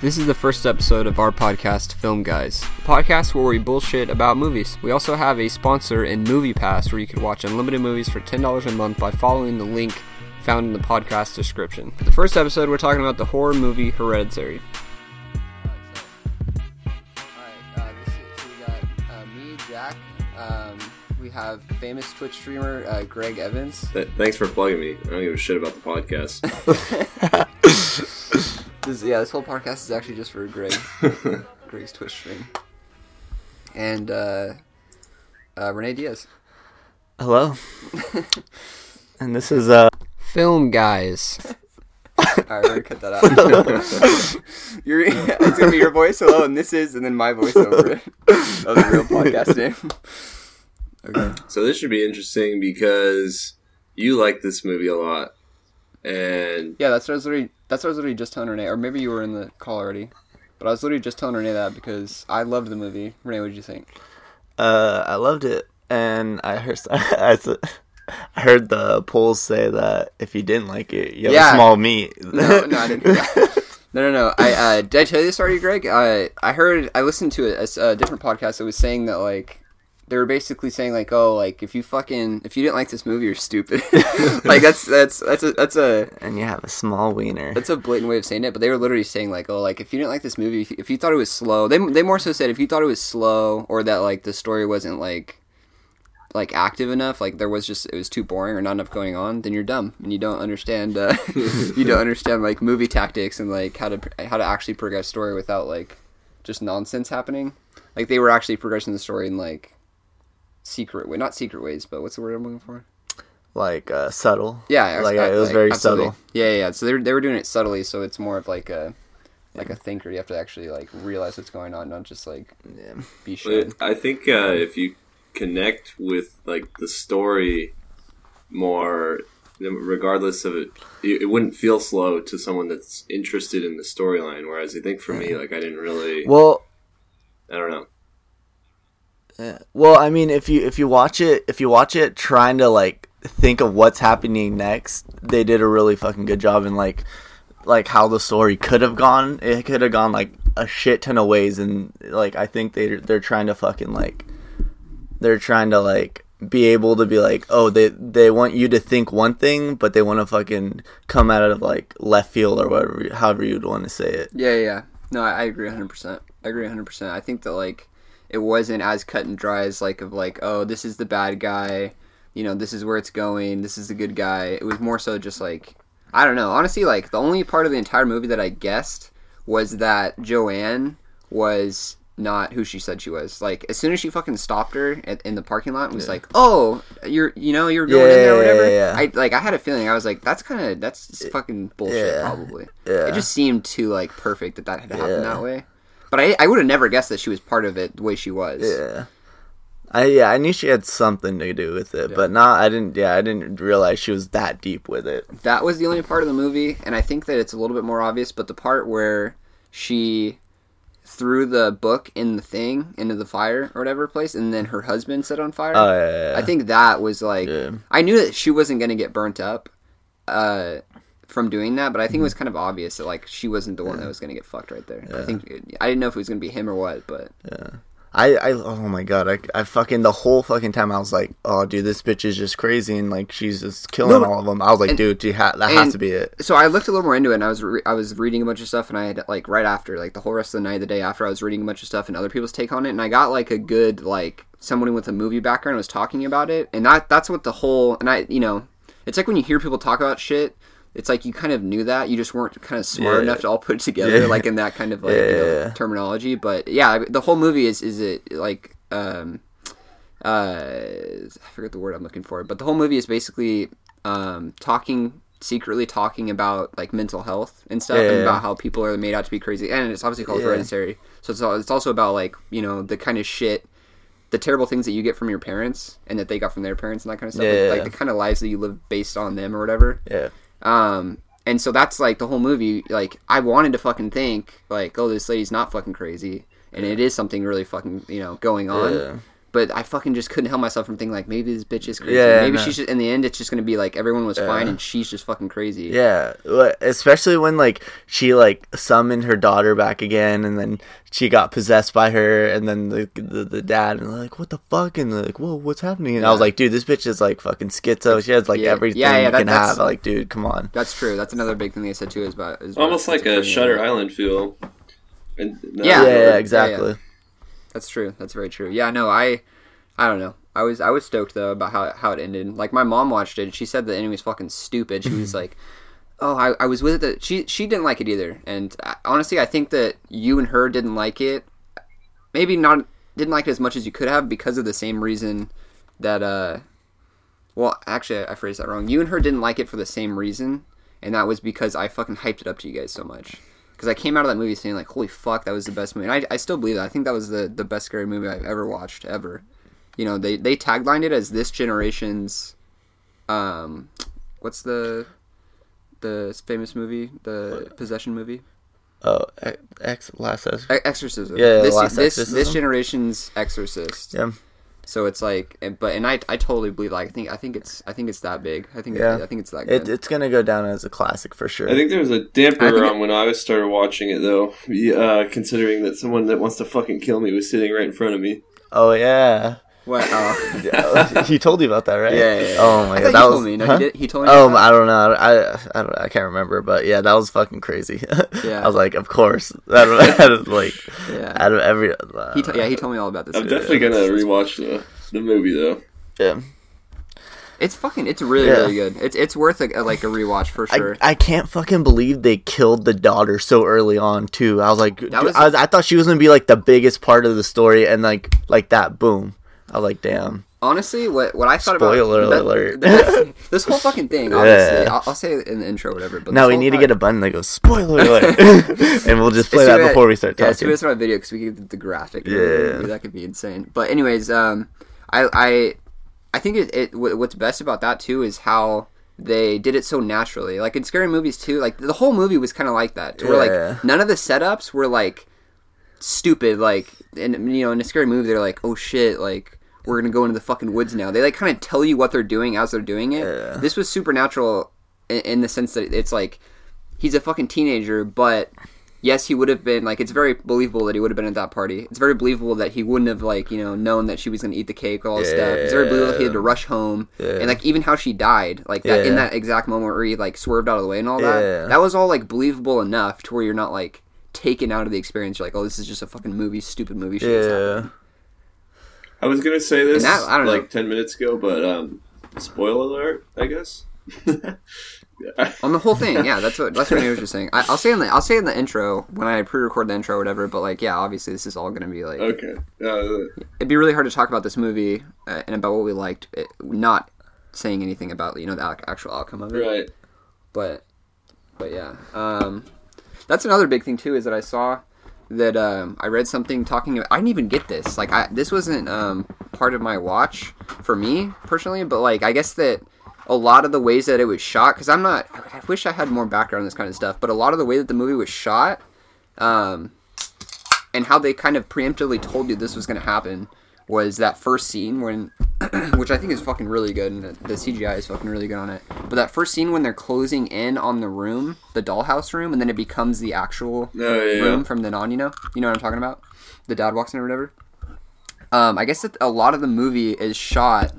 This is the first episode of our podcast, Film Guys, a podcast where we bullshit about movies. We also have a sponsor in Movie Pass where you can watch unlimited movies for $10 a month by following the link found in the podcast description. For The first episode, we're talking about the horror movie Hereditary. Alright, we got uh, me, Jack. Um, we have famous Twitch streamer uh, Greg Evans. Th- thanks for plugging me. I don't give a shit about the podcast. This, yeah, this whole podcast is actually just for Greg. Greg's Twitch stream. And uh, uh, Renee Diaz. Hello. and this is uh Film guys. Alright, we're gonna cut that out. You're, it's gonna be your voice, hello, and this is, and then my voice over it. That was a real podcast name. Okay. so this should be interesting because you like this movie a lot, and Yeah, that's what I was literally. That's what I was literally just telling Renee, or maybe you were in the call already. But I was literally just telling Renee that because I loved the movie. Renee, what did you think? uh I loved it and I heard I heard the polls say that if you didn't like it, you have Yeah. a small meat. No, no, I didn't. hear that. No, no, no. I uh, did I tell you this story, Greg? I I heard I listened to a, a, a different podcast that was saying that like they were basically saying like oh like if you fucking if you didn't like this movie you're stupid. like that's that's that's a that's a and you have a small wiener. that's a blatant way of saying it. But they were literally saying like oh like if you didn't like this movie if you, if you thought it was slow they they more so said if you thought it was slow or that like the story wasn't like like active enough like there was just it was too boring or not enough going on then you're dumb and you don't understand uh, you don't understand like movie tactics and like how to how to actually progress story without like just nonsense happening like they were actually progressing the story and like secret way not secret ways but what's the word i'm looking for like uh subtle. yeah Like, I- it was like, very absolutely. subtle. yeah yeah yeah. so they were, they were doing it subtly so it's more of like a like a thinker you have to actually like realize what's going on not just like Yeah. be shit I think uh, if you connect with like the story more, regardless of it, it it wouldn't feel slow to someone that's interested in the storyline. Whereas I think for me, like I didn't really, Well, I don't know. Yeah. Well, I mean, if you if you watch it, if you watch it trying to like think of what's happening next, they did a really fucking good job in like like how the story could have gone. It could have gone like a shit ton of ways, and like I think they they're trying to fucking like they're trying to like be able to be like, oh, they they want you to think one thing, but they want to fucking come out of like left field or whatever, however you'd want to say it. Yeah, yeah. No, I, I agree 100%. I agree 100%. I think that, like, it wasn't as cut and dry as, like, of, like, oh, this is the bad guy. You know, this is where it's going. This is the good guy. It was more so just, like, I don't know. Honestly, like, the only part of the entire movie that I guessed was that Joanne was not who she said she was. Like, as soon as she fucking stopped her at, in the parking lot and was like, oh, you're, you know, you're going in there or whatever. yeah, yeah. I, like, I had a feeling. I was like, that's kind of, that's fucking bullshit, Yeah. probably. Yeah. It just seemed too like perfect that that had happened Yeah. that way. But I, I would have never guessed that she was part of it the way she was. Yeah. I yeah, I knew she had something to do with it, but not I didn't yeah, I didn't realize she was that deep with it. That was the only part of the movie, and I think that it's a little bit more obvious. But the part where she threw the book in the thing into the fire or whatever place, and then her husband set on fire. Oh yeah, yeah, yeah. I think that was like Yeah. I knew that she wasn't going to get burnt up uh, from doing that, but I think it was mm-hmm. kind of obvious that like she wasn't the one that was going to get fucked right there. I think I didn't know if it was going to be him or what, but yeah. I, I oh my god, I, I fucking the whole fucking time I was like, oh dude, this bitch is just crazy and like she's just killing No, all of them. I was like, and- dude, she ha- that has to be it. so I looked a little more into it, and I was re- I was reading a bunch of stuff, and I had like right after, like the whole rest of the night, the day after, I was reading a bunch of stuff and other people's take on it, and I got like a good like someone with a movie background was talking about it, and that that's what the whole and I you know, it's like when you hear people talk about shit. It's like you kind of knew that you just weren't kind of smart Yeah. enough to all put it together, Yeah. like in that kind of like you know, terminology. But yeah, the whole movie is is it like um uh I forget the word I'm looking for, but the whole movie is basically um talking secretly talking about like mental health and stuff Yeah, and about how people are made out to be crazy and it's obviously called Yeah. hereditary so it's, it's also about like you know the kind of shit the terrible things that you get from your parents and that they got from their parents and that kind of stuff Yeah, like, like the kind of lives that you live based on them or whatever Yeah. Um, and so that's like the whole movie. Like, I wanted to fucking think, like, oh, this lady's not fucking crazy, and it is something really fucking, you know, going on. Yeah. But I fucking just couldn't help myself from thinking like maybe this bitch is crazy. Yeah, maybe no. she's just, in the end it's just gonna be like everyone was fine and she's just fucking crazy. Yeah, especially when like she like summoned her daughter back again, and then she got possessed by her, and then the the, the dad and like, "What the fuck?" And like, "Whoa, what's happening?" And I was like, "Dude, this bitch is like fucking schizo. She has like Yeah, everything yeah, yeah, you that- can have." Like, dude, come on. That's true. That's another big thing they said too is about is about Almost like a. Shutter Island feel. And Yeah. Yeah, Yeah, yeah, exactly. That's true. That's very true. Yeah, no, I, I don't know. I was I was stoked though about how how it ended. Like my mom watched it. and She said the ending was fucking stupid. She was like, "Oh, I, I was with it." She she didn't like it either. And I, honestly, I think that you and her didn't like it. Maybe not didn't like it as much as you could have because of the same reason that uh. Well, actually, I phrased that wrong. You and her didn't like it for the same reason, and that was because I fucking hyped it up to you guys so much. Because I came out of that movie saying like, "Holy fuck, that was the best movie." And I, I still believe that. I think that was the, the best scary movie I've ever watched ever. You know, they they taglined it as this generation's, um, what's the, the famous movie, the possession movie, Oh, ex- last says. E- Exorcism. Yeah, this Last this Exorcism. this generation's Exorcist. Yeah, So it's like, but and I I totally believe. Like I think I think it's I think it's that big. I think Yeah. I think it's that good. it, it's gonna go down as a classic for sure. I think there was a damper think on when I started watching it, though. Uh, considering that someone that wants to fucking kill me was sitting right in front of me. oh yeah, what? Oh. he told you about that, right? Yeah, yeah, yeah. Oh my I god, that you was. told me. No, huh? he did. He told me. Oh. I don't know. I, I don't. I can't remember, but yeah, that was fucking crazy. Yeah. I was like, of course. Out of, out of like, Yeah. out of every. Uh, He t- yeah, he told me all about this. I'm definitely gonna rewatch the the movie though. yeah. It's fucking. It's really Yeah. really good. It's it's worth a, a, like a rewatch for sure. I, I can't fucking believe they killed the daughter so early on too. I was like, That was- I, was- I thought she was gonna be like the biggest part of the story, and like like that, boom. I was like, damn. Honestly, what what I thought about Spoiler about alert. that- this whole fucking thing. Obviously, Yeah. I'll, I'll say it in the intro, whatever. But this we need to get a button that goes spoiler alert, and we'll just play that before we start Yeah, talking. this on a video because we get the graphic. Yeah. Maybe that could be insane. But anyways, um, I I I think it, it what's best about that too is how they did it so naturally. Like in scary movies too, like the whole movie was kind of like that. To where Yeah. like none of the setups were like stupid. Like and you know in a scary movie they're like oh shit like. We're gonna go into the fucking woods now. They like kind of tell you what they're doing as they're doing it. Yeah. This was supernatural in, in the sense that it's like he's a fucking teenager, but yes, he would have been like it's very believable that he would have been at that party. It's very believable that he wouldn't have like you know known that she was gonna eat the cake all this stuff. It's very believable he had to rush home Yeah. and like even how she died, like that in that exact moment where he like swerved out of the way and all Yeah. that. That was all like believable enough to where you're not like taken out of the experience. You're like, oh, this is just a fucking movie, stupid movie. Shit Yeah, happening. I was gonna say this that- I don't know. like ten minutes ago, but um, spoiler alert, I guess. On the whole thing, yeah, that's what that's what I was just saying. I, I'll say in the I'll say in the intro when I pre-record the intro or whatever. But like, yeah, obviously this is all gonna be like okay. Uh, it'd be really hard to talk about this movie uh, and about what we liked, it, not saying anything about you know the actual outcome of it. right. But but yeah, um, that's another big thing too is that I saw that um, I read something talking. About, I didn't even get this. Like I, this wasn't um, part of my watch for me personally, but like I guess that a lot of the ways that it was shot because I'm not. I wish I had more background on this kind of stuff, but a lot of the way that the movie was shot. Um, and how they kind of preemptively told you this was going to happen was that first scene when which i think is fucking really good and the the cgi is fucking really good on it but that first scene when they're closing in on the room the dollhouse room and then it becomes the actual Oh, yeah, yeah. room from the non you know? You know what i'm talking about? The dad walks in or whatever? Um, i guess that a lot of the movie is shot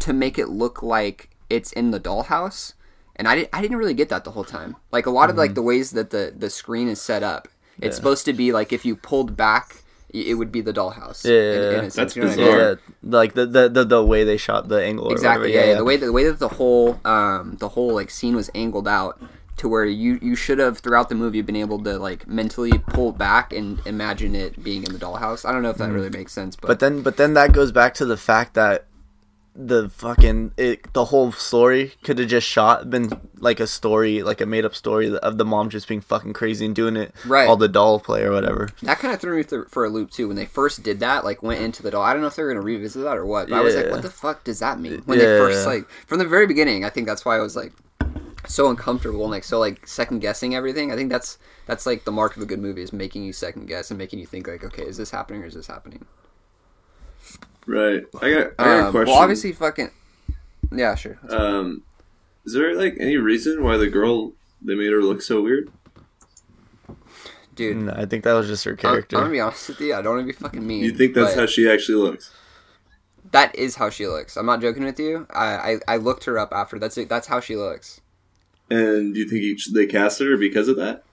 to make it look like it's in the dollhouse and I, didn't, I didn't really get that the whole time. Like a lot of Mm-hmm. like the ways that the, the screen is set up it's supposed to be like if you pulled back it would be the dollhouse Yeah, yeah, yeah. sense, That's you know what I mean? bizarre. yeah, like the, the the the way they shot the angle. or exactly whatever. yeah, yeah, the way that the way that the whole um the whole like scene was angled out to where you you should have throughout the movie been able to like mentally pull back and imagine it being in the dollhouse i don't know if that really makes sense but. But then, but then that goes back to the fact that the fucking it, the whole story could have just shot been like a story, like a made up story of the mom just being fucking crazy and doing it Right. all the doll play or whatever. that kind of threw me th- for a loop too. When they first did that like went into the doll i don't know if they were going to revisit that or what but i was like what the fuck does that mean? When they first like from the very beginning i think that's why i was like so uncomfortable and like so like second guessing everything. I think that's that's like the mark of a good movie is making you second guess and making you think like okay is this happening or is this happening Right. I got. I got a Um, question. well, obviously, fucking. Yeah, sure. Um, is there like any reason why the girl they made her look so weird? Dude, No, I think that was just her I'm, I'm character. gonna be honest with you. I don't want to be fucking mean. You think that's how she actually looks? that is how she looks. I'm not joking with you. I, I, I looked her up after. That's it. That's how she looks. And do you think each, they casted her because of that?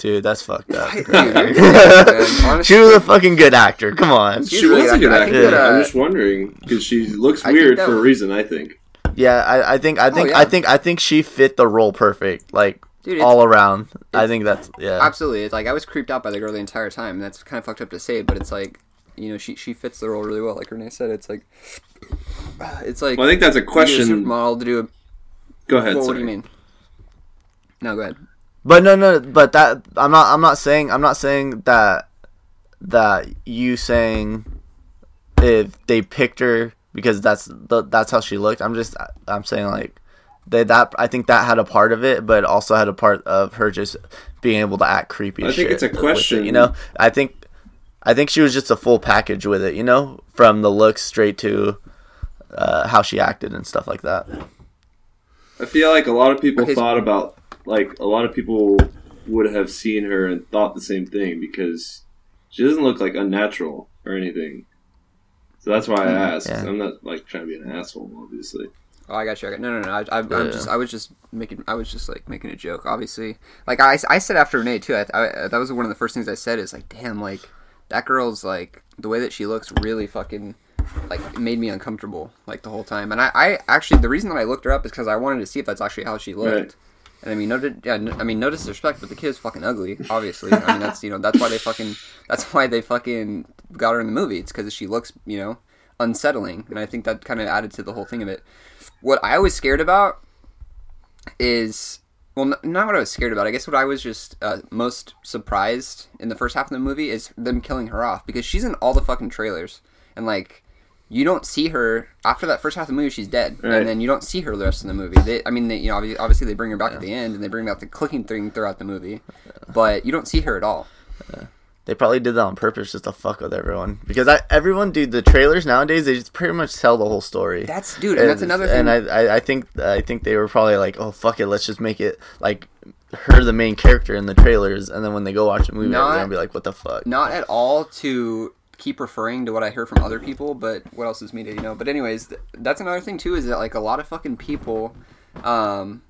Dude, that's fucked up. Dude, you're crazy, man. Honestly, she was a fucking good actor. Come on. She's she really was a good I actor. that, uh, I'm just wondering because she looks I weird that- for a reason. I think. Yeah, I, I think I think Oh, yeah. I think I think she fit the role perfect. Like Dude, all around. I think that's yeah. absolutely. It's like I was creeped out by the girl the entire time. And that's kind of fucked up to say, but it's like you know she she fits the role really well. Like Renee said, it's like it's like Well, I think that's a you a question. model to do a. Go ahead. Well, what do you mean? No, go ahead. But no, no, but that I'm not. I'm not saying. I'm not saying that that you saying if they picked her because that's the, that's how she looked. I'm just. I'm saying like they that. I think that had a part of it, but also had a part of her just being able to act creepy. I think shit it's a with it, question- you know, I think. I think she was just a full package with it. You know, from the looks straight to uh, how she acted and stuff like that. I feel like a lot of people Okay. thought about like a lot of people would have seen her and thought the same thing because she doesn't look like unnatural or anything. So that's why I mm, asked. yeah. I'm not like trying to be an asshole, obviously. Oh, I got you. I got, no, no, no. I, I, I'm Yeah. just, I was just making, I was just like making a joke. Obviously, like I, I said after Renee too. I, I, that was one of the first things I said. Is like, damn, like that girl's like the way that she looks really fucking like made me uncomfortable like the whole time. And I, I actually the reason that I looked her up is because I wanted to see if that's actually how she looked. Right. And I mean, no, yeah, I mean, no disrespect, but the kid's fucking ugly. Obviously, I mean, that's you know, that's why they fucking, that's why they fucking got her in the movie. It's because she looks, you know, unsettling, and I think that kind of added to the whole thing of it. What I was scared about is, well, n- not what I was scared about. I guess what I was just uh, most surprised in the first half of the movie is them killing her off because she's in all the fucking trailers, and like. You don't see her after that first half of the movie. She's dead, Right. and then you don't see her the rest of the movie. They, I mean, they, you know, obvi- obviously they bring her back at the end, and they bring out the clicking thing throughout the movie, but you don't see her at all. They probably did that on purpose just to fuck with everyone. Because I, everyone, dude, the trailers nowadays they just pretty much tell the whole story. That's dude, and that's another thing. And I, I, I think, I think they were probably like, oh fuck it, let's just make it like her the main character in the trailers, and then when they go watch the movie, Not- they're gonna be like, what the fuck? not at all to keep referring to what I heard from other people, but what else is media, you know? But anyways, th- that's another thing too is that like a lot of fucking people, um,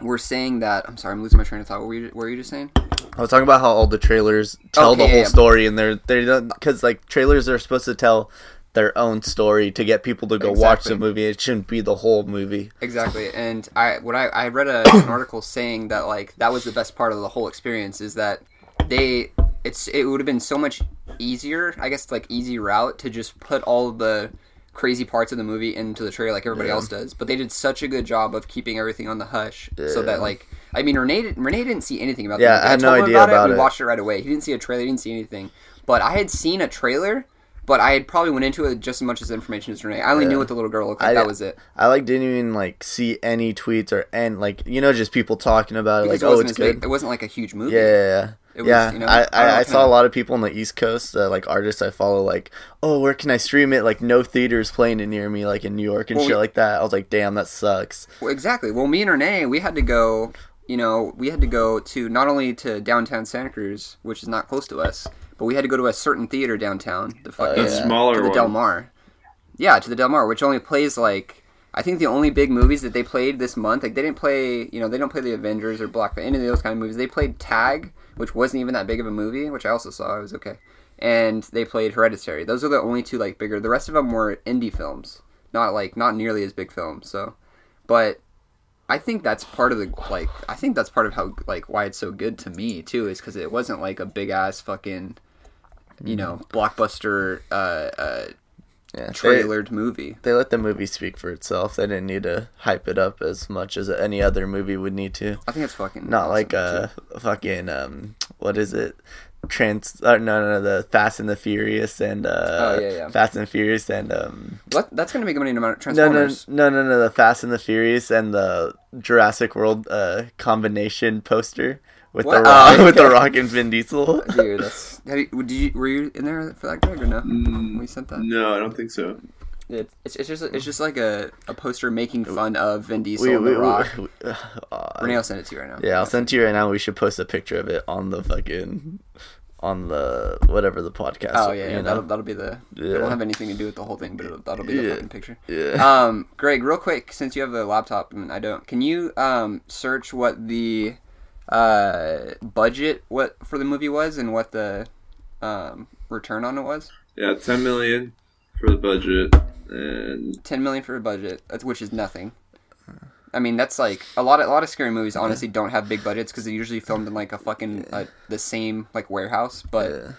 were saying that. I'm sorry, I'm losing my train of thought. What were you, what were you just saying? I was talking about how all the trailers tell Okay, the whole yeah. story, and they're they're because like trailers are supposed to tell their own story to get people to go watch the movie. It shouldn't be the whole movie. Exactly, and I what I, I read a, an article saying that like that was the best part of the whole experience is that they it's it would have been so much easier, I guess like easy route to just put all the crazy parts of the movie into the trailer like everybody Yeah. else does, but they did such a good job of keeping everything on the hush so that like I mean Renee did, Renee didn't see anything about Yeah, the movie. I had no idea about, about it. it. We watched it right away. He didn't see a trailer. He didn't see anything, but I had seen a trailer. But I had probably went into it just as much as information as Renee. I only Yeah. knew what the little girl looked like. I- that was it. I like didn't even like see any tweets or and like you know just people talking about it Because like it oh it's as big- good. It wasn't like a huge movie. Yeah, yeah, yeah. Was, you know, I, I I, I saw kinda- a lot of people on the East Coast, uh, like artists I follow, like, oh, where can I stream it? Like, no theaters playing it near me, like in New York and Well, shit we- like that. I was like, damn, that sucks. Well, exactly. Well, me and Renee, we had to go. You know, we had to go to not only to downtown Santa Cruz, which is not close to us, but we had to go to a certain theater downtown. The fucking The smaller to the one. Del Mar. Yeah, to the Del Mar, which only plays like I think the only big movies that they played this month. Like they didn't play, you know, they don't play the Avengers or Black any of those kind of movies. They played Tag, which wasn't even that big of a movie, which I also saw. It was okay, and they played Hereditary. Those are the only two like bigger. The rest of them were indie films, not like not nearly as big films. So, but I think that's part of the like I think that's part of how like why it's so good to me too is because it wasn't like a big ass fucking you know blockbuster uh, uh Yeah, they, movie. they let the movie speak for itself. They didn't need to hype it up as much as any other movie would need to. I think it's fucking Not awesome, like uh, fucking um, what is it? Trans? Uh, no, no, no, the Fast and the Furious and uh, Oh, yeah, yeah. Fast and Furious and um, too. That- that's gonna make money no matter No, no, no, no, no. The Fast and the Furious and the Jurassic World uh, combination poster with What? the rock, Oh, with the rock and Vin Diesel. Dude, that's. Have you, did you, were you in there for that, Greg, or no? When we sent that? Mm, No, I don't think so. It, it's, it's just it's just like a, a poster making fun of Vin Diesel We, and we, The Rock. we- uh, Renee, I'll send it to you right now. yeah, I'll send it to you right now. We should post a picture of it on the fucking on the whatever the podcast. Oh yeah, yeah that'll, that'll be the. It Yeah. won't have anything to do with the whole thing, but it'll, that'll be the Yeah. fucking picture. yeah. Um, Greg, real quick, since you have the laptop and I don't, can you um search what the uh budget what for the movie was and what the um return on it was? Yeah, ten million for the budget, and Ten million for a budget, that's- which is nothing. I mean, that's like a lot of a lot of scary movies. Honestly, don't have big budgets because they're usually filmed in like a fucking uh, the same like warehouse. But Yeah.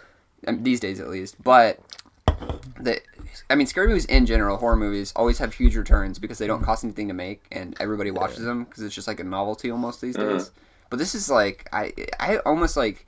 um, these days at least. But the, I mean, scary movies in general, horror movies always have huge returns because they don't cost anything to make, and everybody watches them because it's just like a novelty almost these Uh-huh. But this is like I I almost like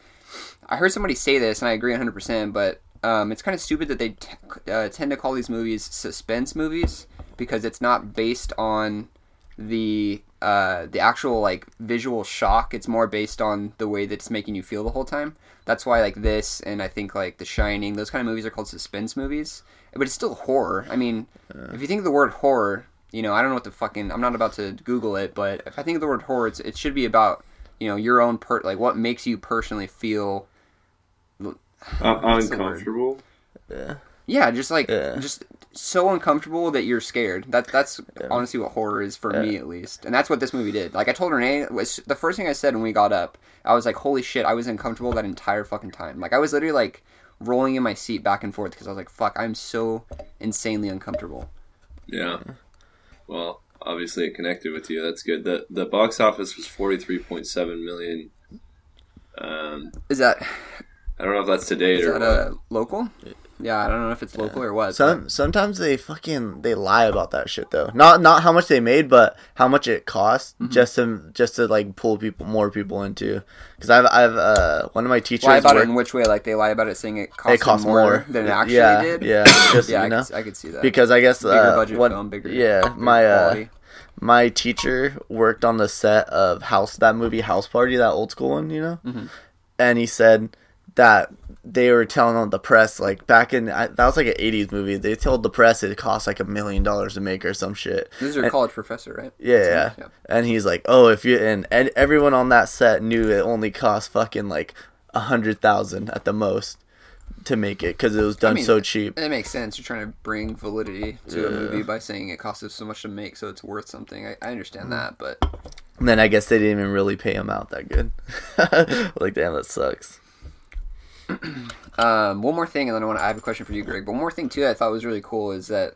I heard somebody say this, and I agree 100. percent But um, it's kind of stupid that they t- uh, tend to call these movies suspense movies because it's not based on the uh, the actual like visual shock. It's more based on the way that it's making you feel the whole time. That's why like this and I think like The Shining, those kind of movies are called suspense movies. But it's still horror. I mean, if you think of the word horror, you know, I don't know what the fucking. I'm not about to Google it, but if I think of the word horror, it's, it should be about you know your own per like what makes you personally feel. uh, What's the word? uncomfortable. yeah. Yeah, just like Yeah. just so uncomfortable that you're scared. That that's honestly what horror is for me at least, and that's what this movie did. Like I told Renee, was the first thing I said when we got up. I was like, "Holy shit!" I was uncomfortable that entire fucking time. Like I was literally like rolling in my seat back and forth because I was like, "Fuck!" I'm so insanely uncomfortable. Yeah. Well, obviously it connected with you. That's good. The the box office was forty three point seven million. Um, Is that I don't know if that's to date is or that what. a local? Yeah, I don't know if it's local or what. Some sometimes they fucking they lie about that shit though. Not not how much they made, but how much it cost Mm-hmm. just to just to like pull people more people into. Because I've I've uh one of my teachers lie about it in which way? Like they lie about it saying it cost, it cost more, more than it actually yeah, did. Yeah, just yeah, you I, know could, I could see that. because I guess bigger uh, budget what- film, bigger. yeah bigger my uh my teacher worked on the set of House that movie House Party that old school one you know, Mm-hmm. and he said that they were telling on the press like back in that was like an 80s movie they told the press it cost like a million dollars to make or some shit This is your and- college professor, right? yeah, yeah. Yeah. And he's like, "Oh, if you and, and everyone on that set knew it only cost fucking like a hundred thousand at the most to make it because it was done mean, so cheap." It makes sense. You're trying to bring validity to a movie by saying it costs us so much to make, so it's worth something. I, I understand Mm-hmm. that, but And then I guess they didn't even really pay him out that good. like, damn, that sucks. um, one more thing, and then I want to I have a question for you, Greg. But one more thing too, I thought was really cool is that.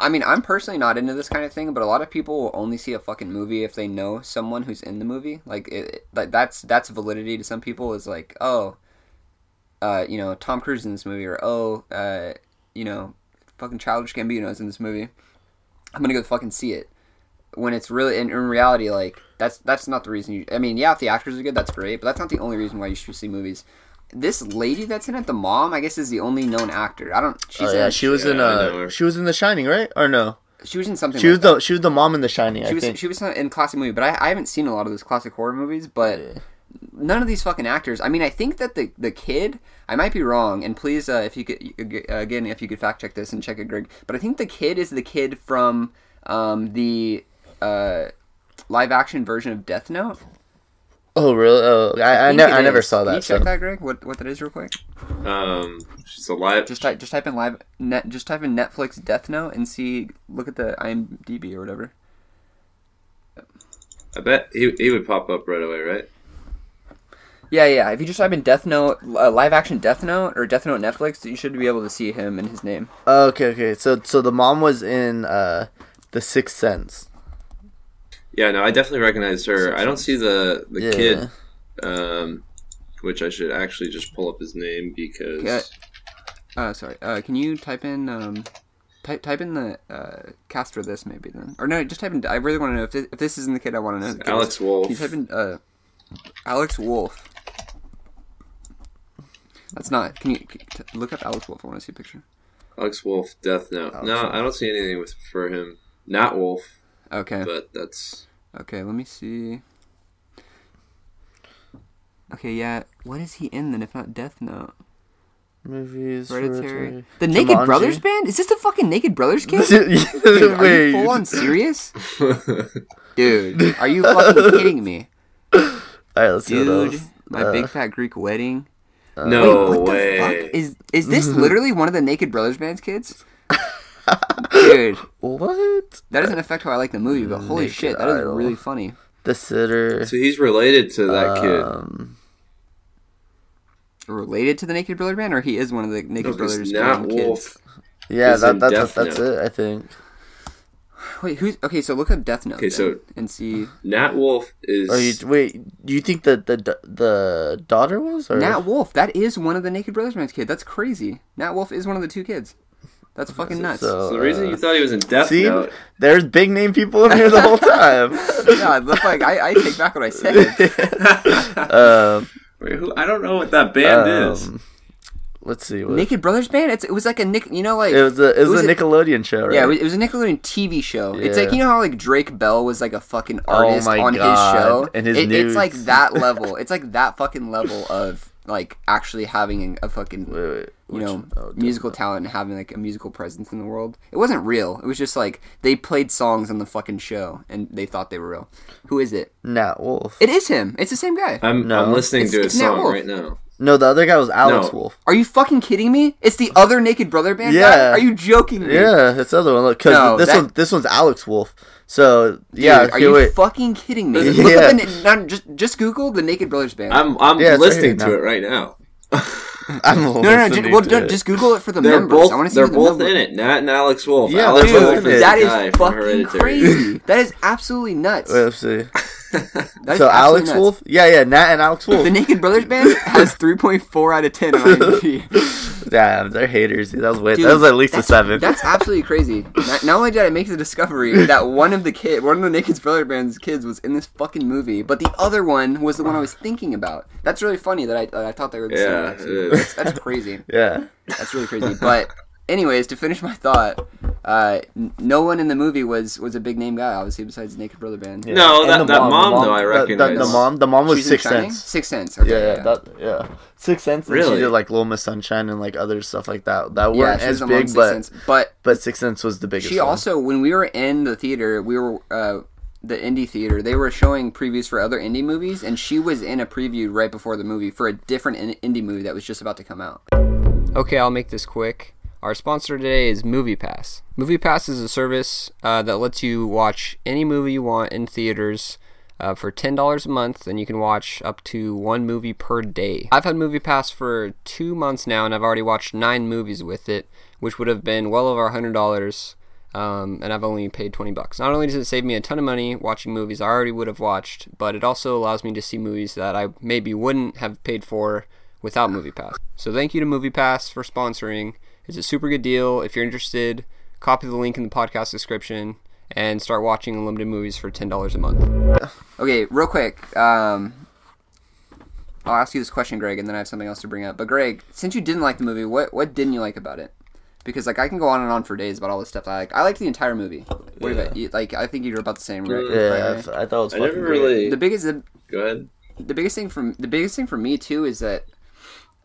I mean, I'm personally not into this kind of thing, but a lot of people will only see a fucking movie if they know someone who's in the movie. Like, it, like that's that's validity to some people. Is like, oh, uh, you know, Tom Cruise is in this movie, or oh, uh, you know, fucking Childish Gambino is in this movie. I'm gonna go fucking see it. When it's really in, in reality, like that's that's not the reason you. I mean, yeah, if the actors are good, that's great, but that's not the only reason why you should see movies. This lady that's in it, the mom, I guess, is the only known actor. I don't. She's oh yeah, in, she was in Yeah, I know uh, she was in The Shining, right? Or no? she was in something. She like was that. the she was the mom in The Shining. She I was think. she was in classic movie, but I, I haven't seen a lot of those classic horror movies. But none of these fucking actors. I mean, I think that the the kid. I might be wrong, and please, uh, if you could again, if you could fact check this and check it, Greg. But I think the kid is the kid from um, the uh, live action version of Death Note. Oh really? Oh, I I, think ne- I never is. saw Can you that. check So. that, Greg? What what that is, real quick? Um, she's alive. Just type just type in live net. Just type in Netflix Death Note and see. Look at the IMDb or whatever. I bet he he would pop up right away, right? Yeah, yeah. If you just type in Death Note, uh, live action Death Note or Death Note Netflix, you should be able to see him and his name. Oh, okay, okay. So so the mom was in uh The Sixth Sense. Yeah, no, I definitely recognize her. I don't see the the Yeah. kid, um, which I should actually just pull up his name because Yeah. Uh, sorry. Uh, can you type in um, type type in the uh, cast for this maybe then, or no? Just type in. I really want to know if this, if this isn't the kid. I want to know. is. Alex Wolff. Can you type in uh, Alex Wolff? That's not. Can you can, you t- look up Alex Wolff? I want to see a picture. Alex Wolff, Death Note. Alex no, Wolff. I don't see anything with for him. Not Wolff, Okay. but that's Okay. Let me see. Okay, yeah. What is he in then if not Death Note? Movies. Hereditary. The Naked Jumanji? Brothers band? Is this the fucking Naked Brothers kid? Dude, are you full on serious? Dude, are you fucking kidding me? Alright, let's see what Dude, else. my Uh, big fat Greek wedding. no Wait, what way. the fuck? Is is this literally one of the Naked Brothers band's kids? Dude, What? that doesn't affect how I like the movie, but holy Naked shit, that is Idol. really funny. The sitter. So he's related to that kid. Um, Related to the Naked Brothers band, or he is one of the Naked No, 'cause Brothers Nat band Wolff. kids? yeah, Is that, in that's that's Note. it. I think. Wait, who's okay? So look up Death Note. Okay, so- and see Nat Wolff is. Or you wait? Do you think that the the daughter was? Or? Nat Wolff. That is one of the Naked Brothers band's kid. That's crazy. Nat Wolff is one of the two kids. That's fucking nuts. So, so the reason uh, you thought he was in Death See, Note. there's big name people in here the whole time. yeah, look like I, I take back what I said. um, Wait, who? I don't know what that band is. um, let's see. What, Naked Brothers band. It's, it was like a Nick. You know, like it was a it was, was a a- Nickelodeon show, right? Yeah, it was, it was a Nickelodeon TV show. It's like you know how like Drake Bell was like a fucking Oh artist my on God, his show, and his It- it's like that level. It's like that fucking level of like actually having a fucking Wait, wait, you know oh, musical talent and having like a musical presence in the world. It wasn't real. It was just like they played songs on the fucking show and they thought they were real. Who is it? Nat Wolff. It is him. It's the same guy. I'm, No. I'm listening It's- to a it's Nat song right now. no, the other guy was Alex No. Wolff. Are you fucking kidding me? It's the other Naked Brother band guy. Yeah. Are you joking me? Yeah, that's the other one. Look, because No, this that- one this one's Alex Wolff. So Dude, yeah, are you wait. fucking kidding me? Yeah. The, na- just just Google the Naked Brothers band. I'm I'm Yeah, it's right listening to it right now. I'm no, no, no. Just, well, to no, just Google it for the They're members. both I want to see they're the both members. in it. Nat and Alex Wolff. Yeah, Alex Dude, both Wolff in is it. the that guy is from fucking crazy. that is absolutely nuts. Let's see. So Alex nuts. Wolff? Yeah, yeah, Nat and Alex Wolff. The Naked Brothers band has 3.4 out of 10 on IMDb. Damn, they're haters. Dude. That was way. Dude, that was at least a seven. That's absolutely crazy. Not, not only did I make the discovery that one of the kid, one of the Naked Brothers band's kids was in this fucking movie, but the other one was the one I was thinking about. That's really funny that I, that I thought they were the Yeah, same. That's, that's crazy. yeah. That's really crazy. But anyways, to finish my thought, uh, n- no one in the movie was was a big name guy, obviously, besides Naked Brother Band. Yeah. No, And that- the that mom, the though, I the- recognize. The, the mom, the mom was She's in Six Shining? Sense. Sixth Sense. Okay, Yeah, yeah, yeah, that, yeah. Six Sense. And Really? She did like Little Miss Sunshine and like other stuff like that. That Yeah, weren't she's as the mom in big, Sixth but Sense. but but Six Sense was the biggest. She one. also, when we were in the theater, we were uh, the indie theater. They were showing previews for other indie movies, and she was in a preview right before the movie for a different in- indie movie that was just about to come out. Okay, I'll make this quick. Our sponsor today is MoviePass. MoviePass is a service uh, that lets you watch any movie you want in theaters uh, for ten dollars a month, and you can watch up to one movie per day. I've had MoviePass for two months now, and I've already watched nine movies with it, which would have been well over a hundred dollars. Um, and I've only paid 20 bucks. Not only does it save me a ton of money watching movies I already would have watched, but it also allows me to see movies that I maybe wouldn't have paid for without MoviePass. So thank you to MoviePass for sponsoring. It's a super good deal. If you're interested, copy the link in the podcast description and start watching unlimited movies for $10 a month. Okay, real quick. Um, I'll ask you this question, Greg, and then I have something else to bring up. But Greg, since you didn't like the movie, what what didn't you like about it? Because like I can go on and on for days about all the stuff I like. I liked the entire movie. What Yeah. about you? Like I think you're about the same, right? Yeah, Right, I. I thought it was. I fucking never great. really. The biggest the, Go ahead. the biggest thing from the biggest thing for me too is that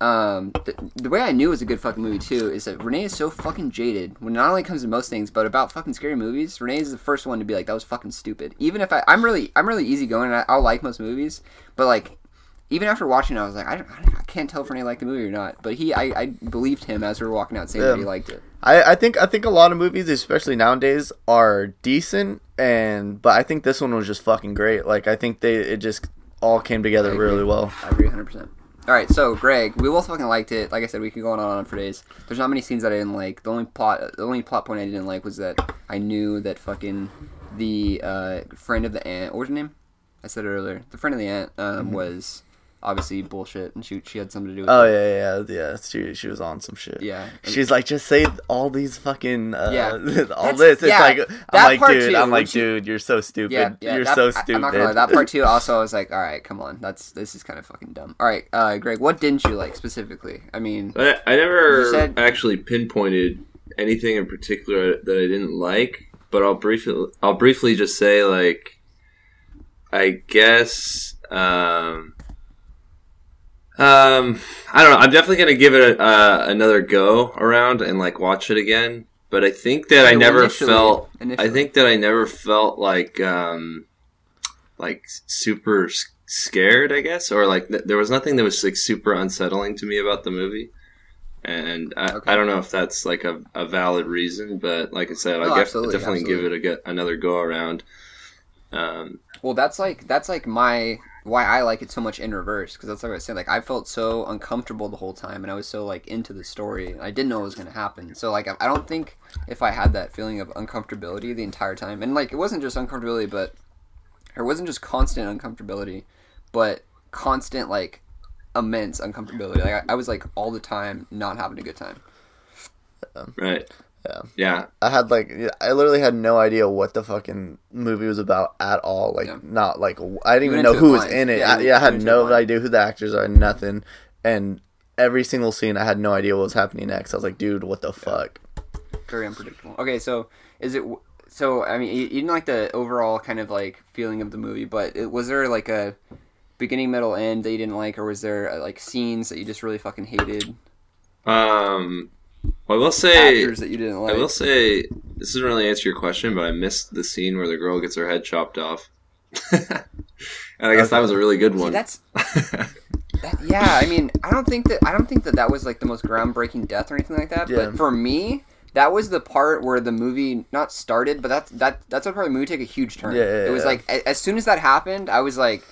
um the, the way I knew it was a good fucking movie too is that Renee is so fucking jaded when not only comes to most things but about fucking scary movies. Renee is the first one to be like that was fucking stupid. Even if I I'm really I'm really easygoing and I, I'll like most movies, but like even after watching it, I was like, I, don't, I can't tell if Renee liked the movie or not. But he, I, I believed him as we were walking out saying that he liked it. I, I think I think a lot of movies, especially nowadays, are decent, and but I think this one was just fucking great. Like I think they it just all came together really well. I agree 100%. All right, so Greg, we both fucking liked it. Like I said, we could go on and on for days. There's not many scenes that I didn't like. The only plot, the only plot point I didn't like was that I knew that fucking the uh, friend of the aunt, what was her name? I said it earlier. The friend of the aunt um, was obviously bullshit, and she she had something to do with Oh it. yeah, yeah, yeah. She she was on some shit. Yeah. She's like, just say all these fucking uh, Yeah. all That's- this. It's yeah, like that I'm like, part dude, too, I'm like, she- dude, you're so stupid. Yeah, yeah, you're that- so stupid. I'm not gonna lie. That part too. Also, I was like, all right, come on, that's this is kind of fucking dumb. All right, uh, Greg, what didn't you like specifically? I mean, I, I never said- actually pinpointed anything in particular that I didn't like, but I'll briefly I'll briefly just say like I guess um, Um, I don't know. I'm definitely gonna give it a, uh, another go around and like watch it again. But I think that I Yeah, well, never initially- felt. initially. I think that I never felt like um, like super scared. I guess, or like th- there was nothing that was like super unsettling to me about the movie. And I, Okay. I don't know if that's like a, a valid reason, but like I said, No, I absolutely, definitely absolutely. give it a another go around. Um, Well, that's like that's like my why I like it so much in reverse because that's like I saying. Like I felt so uncomfortable the whole time, and I was so like into the story. I didn't know what was to happen. So like I don't think if I had that feeling of uncomfortability the entire time, and like it wasn't just uncomfortability, but it wasn't just constant uncomfortability, but constant like immense uncomfortability. Like I, I was like all the time not having a good time. right. Yeah. Yeah. I had like I literally had no idea what the fucking movie was about at all. Like Yeah. not like I didn't You even know who was blind. in it. Yeah, I, yeah, I had no idea who the actors are, nothing. And every single scene, I had no idea what was happening next. I was like, dude, what the fuck? very unpredictable. Okay, so is it so? I mean, you, you didn't like the overall kind of like feeling of the movie, but it, was there like a beginning, middle, end that you didn't like, or was there uh, like scenes that you just really fucking hated, Um, I will say, actors that you didn't like? I will say, this doesn't really answer your question, but I missed the scene where the girl gets her head chopped off. and I guess that was a really good See, one. that's that, yeah. I mean, I don't think that I don't think that that was like the most groundbreaking death or anything like that. Yeah. But for me. That was the part where the movie not started, but that's that that's what part of the movie take a huge turn. Yeah, yeah, it was yeah. like a- as soon as that happened, I was like,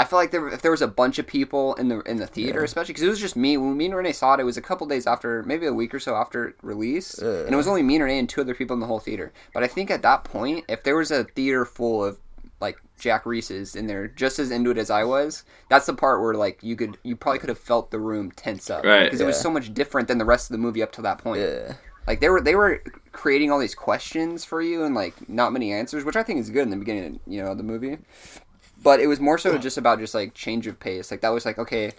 I feel like there, if there was a bunch of people in the in the theater, especially because it was just me. When me and Renee saw it, it was a couple days after, maybe a week or so after release, Yeah. and it was only me and Renee and two other people in the whole theater. But I think at that point, if there was a theater full of like Jack Reese's in there, just as into it as I was, that's the part where like you could, you probably could have felt the room tense up, Right. Because it was so much different than the rest of the movie up to that point. Yeah. Like they were they were creating all these questions for you and like not many answers, which I think is good in the beginning, of, you know, the movie. But it was more so just about just like change of pace. Like that was like okay,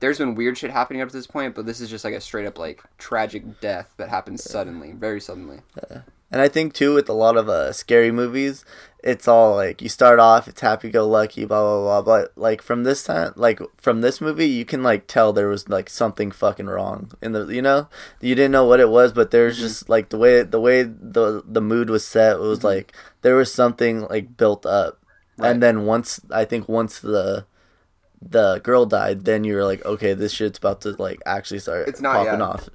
there's been weird shit happening up to this point, but this is just like a straight up like tragic death that happens suddenly, very suddenly. Yeah. And I think too with a lot of uh, scary movies, it's all like you start off, it's happy go lucky, blah blah blah. But like from this time, like from this movie, you can like tell there was like something fucking wrong in the you know you didn't know what it was, but there's just like the way the way the the mood was set was like there was something like built up, Right. and then once I think once the the girl died, then you were like, okay, this shit's about to like actually start It's not, popping yeah. off.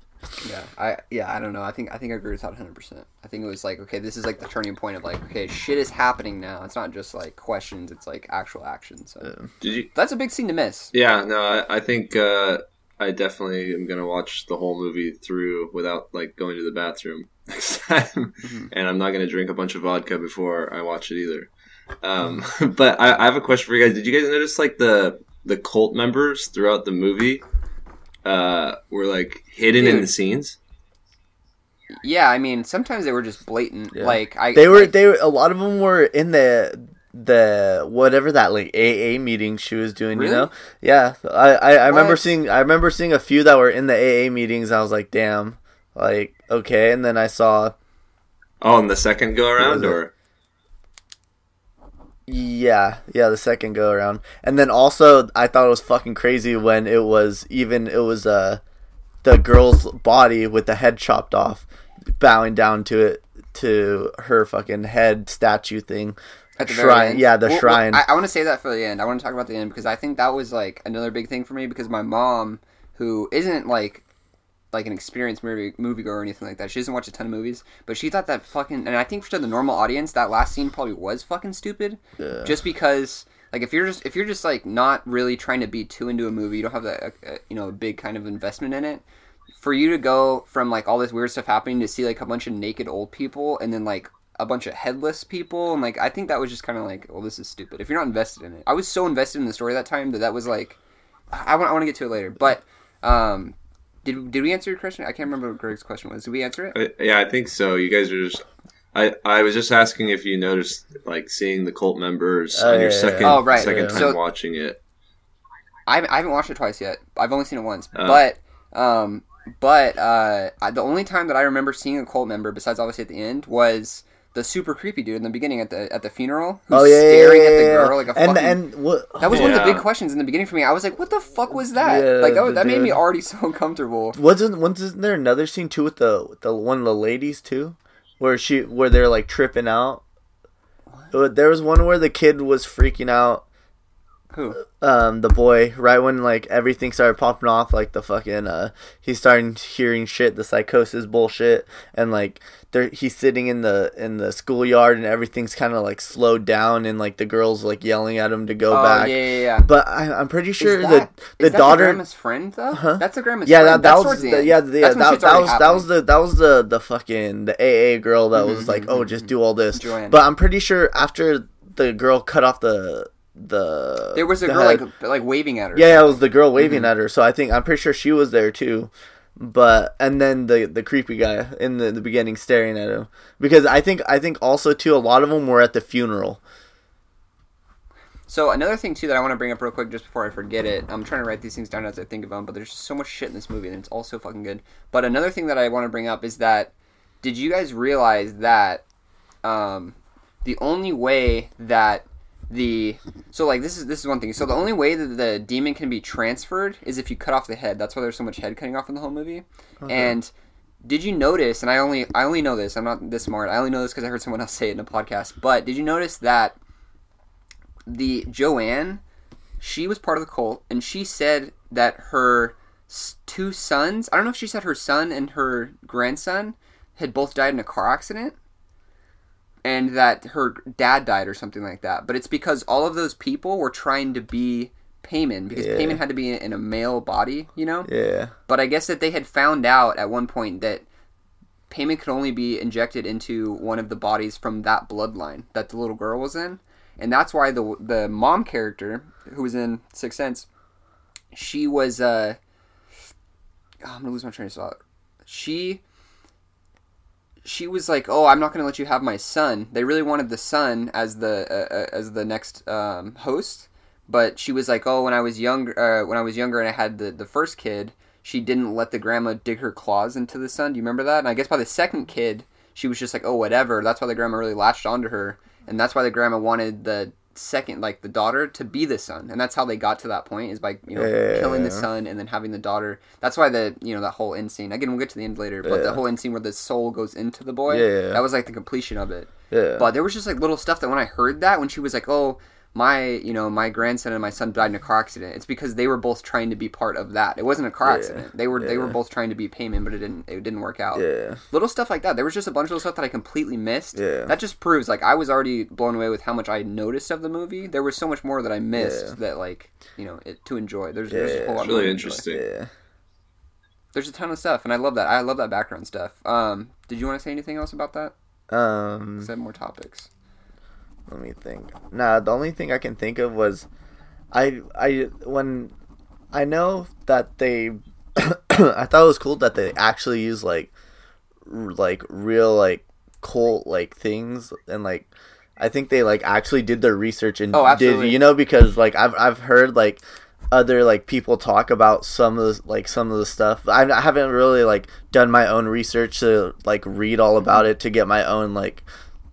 Yeah, I yeah I don't know. I think I think I agree with that 100. percent I think it was like okay, this is like the turning point of like okay, shit is happening now. It's not just like questions, it's like actual action. So Did you? that's a big scene to miss. Yeah, no, I, I think uh, I definitely am gonna watch the whole movie through without like going to the bathroom next time, Mhm. and I'm not gonna drink a bunch of vodka before I watch it either. Um, but I, I have a question for you guys. Did you guys notice like the the cult members throughout the movie uh, were like hidden in the scenes? Yeah, I mean sometimes they were just blatant. Yeah. Like I They were like- they were a lot of them were in the the whatever that like AA meeting she was doing, Really? you know? Yeah. I I, I remember seeing I remember seeing a few that were in the AA meetings. I was like, "Damn." Like, okay, and then I saw Oh, in the second go around, was it? or yeah, yeah, the second go around. And then also I thought it was fucking crazy when it was even it was uh the girl's body with the head chopped off bowing down to it to her fucking head statue thing. At the shrine. Yeah, the Well, well, shrine. I, I want to say that for the end. I want to talk about the end because I think that was like another big thing for me because my mom, who isn't like like an experienced movie movie moviegoer or anything like that, she doesn't watch a ton of movies, but she thought that fucking and I think for the normal audience that last scene probably was fucking stupid, Yeah. just because. Like if you're just if you're just like not really trying to be too into a movie, you don't have that uh, uh, you know a big kind of investment in it. For you to go from like all this weird stuff happening to see like a bunch of naked old people and then like a bunch of headless people and like I think that was just kind of like well this is stupid if you're not invested in it. I was so invested in the story that time that that was like I want I want to get to it later, but um did, did we answer your question? I can't remember what Greg's question was. Did we answer it? I, yeah, I think so. You guys are just. I, I was just asking if you noticed like seeing the cult members Oh, on your yeah, yeah, second yeah. Oh, right. second Yeah. time So- watching it. I haven't, I haven't watched it twice yet. I've only seen it once. Oh. But um, but uh, I, the only time that I remember seeing a cult member, besides obviously at the end, was the super creepy dude in the beginning at the at the funeral who's Oh yeah, yeah, staring yeah, at the girl like a and fucking and what? that was one of the big questions in the beginning for me. I was like, "What the fuck was that?" Yeah, like that, the that made me already so uncomfortable. Wasn't wasn't there another scene too with the with the one of the ladies too, where she where they're like tripping out. Uh, There was one where the kid was freaking out. Who? Um, the boy right when like everything started popping off, like the fucking uh, he's starting hearing shit, the psychosis bullshit, and like there he's sitting in the in the schoolyard and everything's kind of like slowed down, and like the girls like yelling at him to go oh back. yeah, yeah, yeah. But I, I'm pretty sure the that, the is that daughter. grandma's friend though. Huh? That's the grandma's yeah, friend. that, that was the, the yeah, the, yeah that, that was that was the that was the the fucking the AA girl that was like, oh, just do all this. Mm-hmm. But I'm pretty sure after the girl cut off the the There was a girl like like waving at her. yeah, yeah, it was the girl waving Mm-hmm. at her. So I think I'm pretty sure she was there too. But and then the the creepy guy in the, the beginning staring at him because I think I think also too a lot of them were at the funeral. So another thing too that I want to bring up real quick just before I forget it. I'm trying to write these things down as I think of them, but there's just so much shit in this movie and it's all so fucking good. But another thing that I want to bring up is that did you guys realize that um, the only way that the so like this is this is one thing. So the only way that the demon can be transferred is if you cut off the head. That's why there's so much head cutting off in the whole movie. And did you notice? And I only I only know this. I'm not this smart. I only know this because I heard someone else say it in a podcast. But did you notice that the Joanne, she was part of the cult, and she said that her two sons. I don't know if she said her son and her grandson had both died in a car accident and that her dad died or something like that. But it's because all of those people were trying to be Paimon because Yeah. Paimon had to be in a male body, you know? Yeah. But I guess that they had found out at one point that Paimon could only be injected into one of the bodies from that bloodline that the little girl was in. And that's why the the mom character who was in Sixth Sense, she was uh oh, I'm gonna lose my train of thought. She she was like, "Oh, I'm not going to let you have my son." They really wanted the son as the uh, uh, as the next um, host, but she was like, "Oh, when I was younger, uh, when I was younger and I had the the first kid, she didn't let the grandma dig her claws into the son. Do you remember that?" And I guess by the second kid, she was just like, "Oh, whatever." That's why the grandma really latched onto her, and that's why the grandma wanted the second, like the daughter, to be the son, and that's how they got to that point is by you know Yeah. killing the son and then having the daughter. That's why the you know that whole end scene. Again, we'll get to the end later, but the whole end scene where the soul goes into the boy. Yeah. That was like the completion of it. Yeah. But there was just like little stuff that when I heard that, when she was like, "Oh, my, you know, my grandson and my son died in a car accident," it's because they were both trying to be part of that. It wasn't a car Yeah. accident. They were they were both trying to be Paimon, but it didn't it didn't work out. yeah. Little stuff like that. There was just a bunch of little stuff that I completely missed. Yeah. That just proves like I was already blown away with how much I noticed of the movie. There was so much more that I missed Yeah. that like you know it, to enjoy. There's there's a whole lot It's really interesting. Yeah. There's a ton of stuff, and I love that. I love that background stuff. Um, did you want to say anything else about that? um, said more topics. Let me think. Nah, the only thing I can think of was, I I when, I know that they, I thought it was cool that they actually use like, r- like real like cult like things and like, I think they like actually did their research and Oh, did you know because like I've I've heard like other like people talk about some of the like some of the stuff. I, I haven't really like done my own research to like read all about Mm-hmm. it to get my own like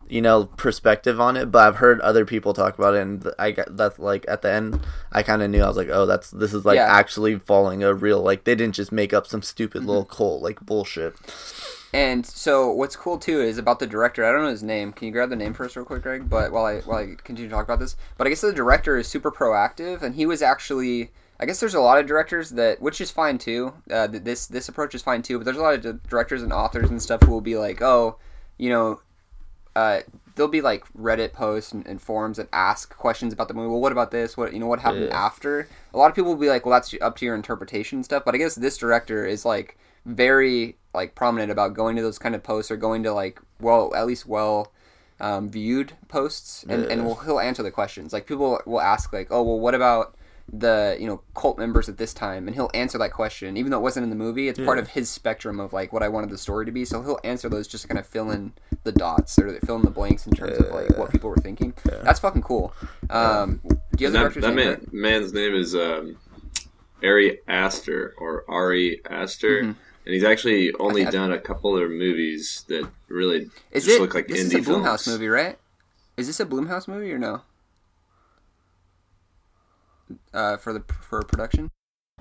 you know perspective on it but i've heard other people talk about it and i got that's like at the end i kind of knew i was like oh that's this is like Yeah. actually following a real like they didn't just make up some stupid Mm-hmm. little cult like bullshit And so what's cool too is about the director. I don't know his name. Can you grab the name first, real quick, Greg? But while I while I continue to talk about this, but I guess the director is super proactive, and he was actually. I guess there's a lot of directors that, which is fine too. Uh, this this approach is fine too. But there's a lot of di- directors and authors and stuff who will be like, oh, you know, uh, there'll be like Reddit posts and, and forums that ask questions about the movie. Well, what about this? What you know? What happened Yeah. after? A lot of people will be like, well, that's up to your interpretation and stuff. But I guess this director is like very like prominent about going to those kind of posts or going to like well at least well um, viewed posts and, and Yeah. will he'll answer the questions. Like people will ask like, oh well, what about the you know cult members at this time and he'll answer that question even though it wasn't in the movie it's part of his spectrum of like what i wanted the story to be so he'll answer those just to kind of fill in the dots or fill in the blanks in terms of like what people were thinking that's fucking cool um do you have the that, director's that name man, man's name is um, Ari Aster or Ari Aster. Mhm. and he's actually only I think- done a couple of movies that really Is just it? look like this indie is a Blumhouse films. movie, right? Is this a Blumhouse movie or no? Uh, for the for production.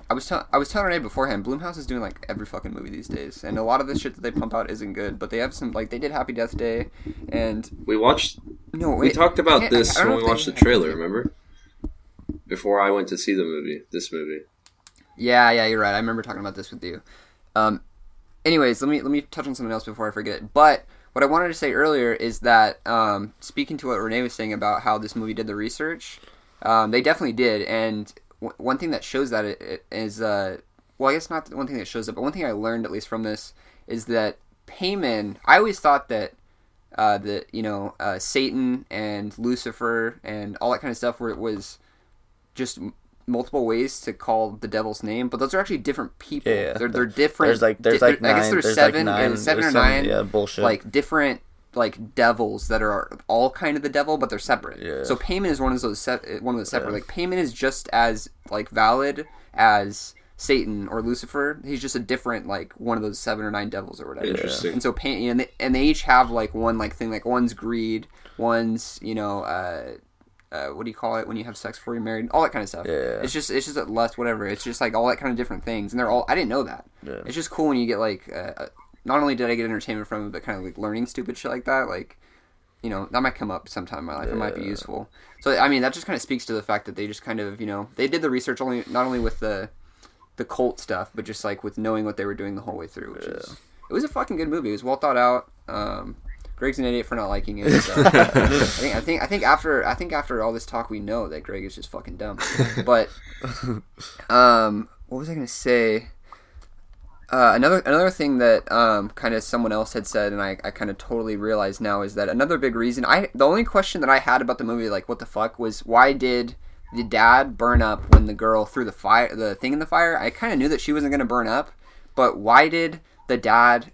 I was telling I was telling Renee beforehand. Blumhouse is doing like every fucking movie these days, and a lot of the shit that they pump out isn't good. But they have some like they did Happy Death Day, and We watched. no, We talked about this when we watched the trailer. Remember? Before I went to see the movie, this movie. Yeah, yeah, you're right. I remember talking about this with you. Um, anyways, let me let me touch on something else before I forget. But what I wanted to say earlier is that um, speaking to what Renee was saying about how this movie did the research, um, they definitely did. And w- one thing that shows that it, is, uh, well, I guess not the one thing that shows it, but one thing I learned at least from this is that Paimon. I always thought that uh, that you know uh, Satan and Lucifer and all that kind of stuff where it was just multiple ways to call the devil's name, but those are actually different people. Yeah, yeah. They're they're different. There's like there's di- like I guess there's, there's seven, like nine, yeah, seven or some- nine, Yeah, bullshit. like different like devils that are all kind of the devil, but they're separate. Yeah. So Paimon is one of those se- one of the separate. Like Paimon is just as like valid as Satan or Lucifer. He's just a different like one of those seven or nine devils or whatever. Interesting. And so pain, and they, and they each have like one like thing. Like one's greed, one's you know, uh, uh, what do you call it when you have sex before you're married? All that kind of stuff. Yeah. It's just it's just a lust, whatever. It's just like all that kind of different things, and they're all. I didn't know that. Yeah. It's just cool when you get like. Uh, not only did I get entertainment from it, but kind of like learning stupid shit like that. Like, you know, that might come up sometime in my life. It might be useful. So I mean, that just kind of speaks to the fact that they just kind of you know they did the research only not only with the the cult stuff, but just like with knowing what they were doing the whole way through. Which is it was a fucking good movie. It was well thought out. Um, Greg's an idiot for not liking it. So I think I think I think after I think after all this talk, we know that Greg is just fucking dumb. But um, what was I gonna say? Uh, another another thing that um, kind of someone else had said, and I, I kind of totally realized now is that another big reason I the only question that I had about the movie, like what the fuck, was why did the dad burn up when the girl threw the fire the thing in the fire? I kind of knew that she wasn't gonna burn up, but why did the dad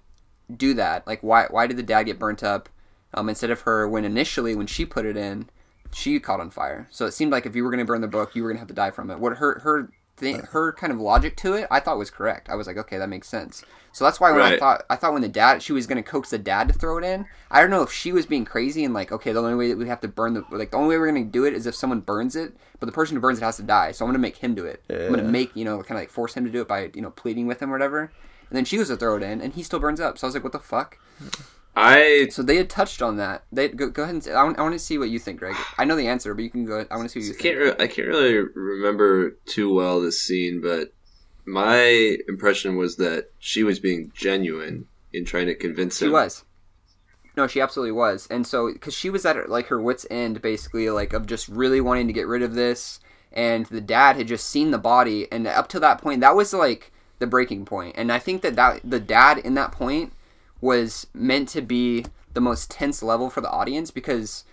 do that? Like why why did the dad get burnt up um, instead of her when initially when she put it in, she caught on fire. So it seemed like if you were gonna burn the book, you were gonna have to die from it. What her her thing, her kind of logic to it, I thought was correct. I was like, okay, that makes sense. So that's why when I thought I thought when the dad she was gonna coax the dad to throw it in. I don't know if she was being crazy and like, okay, the only way that we have to burn the like the only way we're gonna do it is if someone burns it, but the person who burns it has to die. So I'm gonna make him do it. I'm gonna make you know kind of like force him to do it by you know pleading with him or whatever. And then she was to throw it in, and he still burns up. So I was like, what the fuck? I So they had touched on that. They go, go ahead and say, I want, I want to see what you think, Greg. I know the answer, but you can go. I want to see what you can't re- I can't really remember too well this scene, but my impression was that she was being genuine in trying to convince him. She was. No, she absolutely was. And so, because she was at her, like her wits' end, basically, like of just really wanting to get rid of this, and the dad had just seen the body, and up to that point, that was like the breaking. And I think that that the dad in that point was meant to be the most tense level for the audience because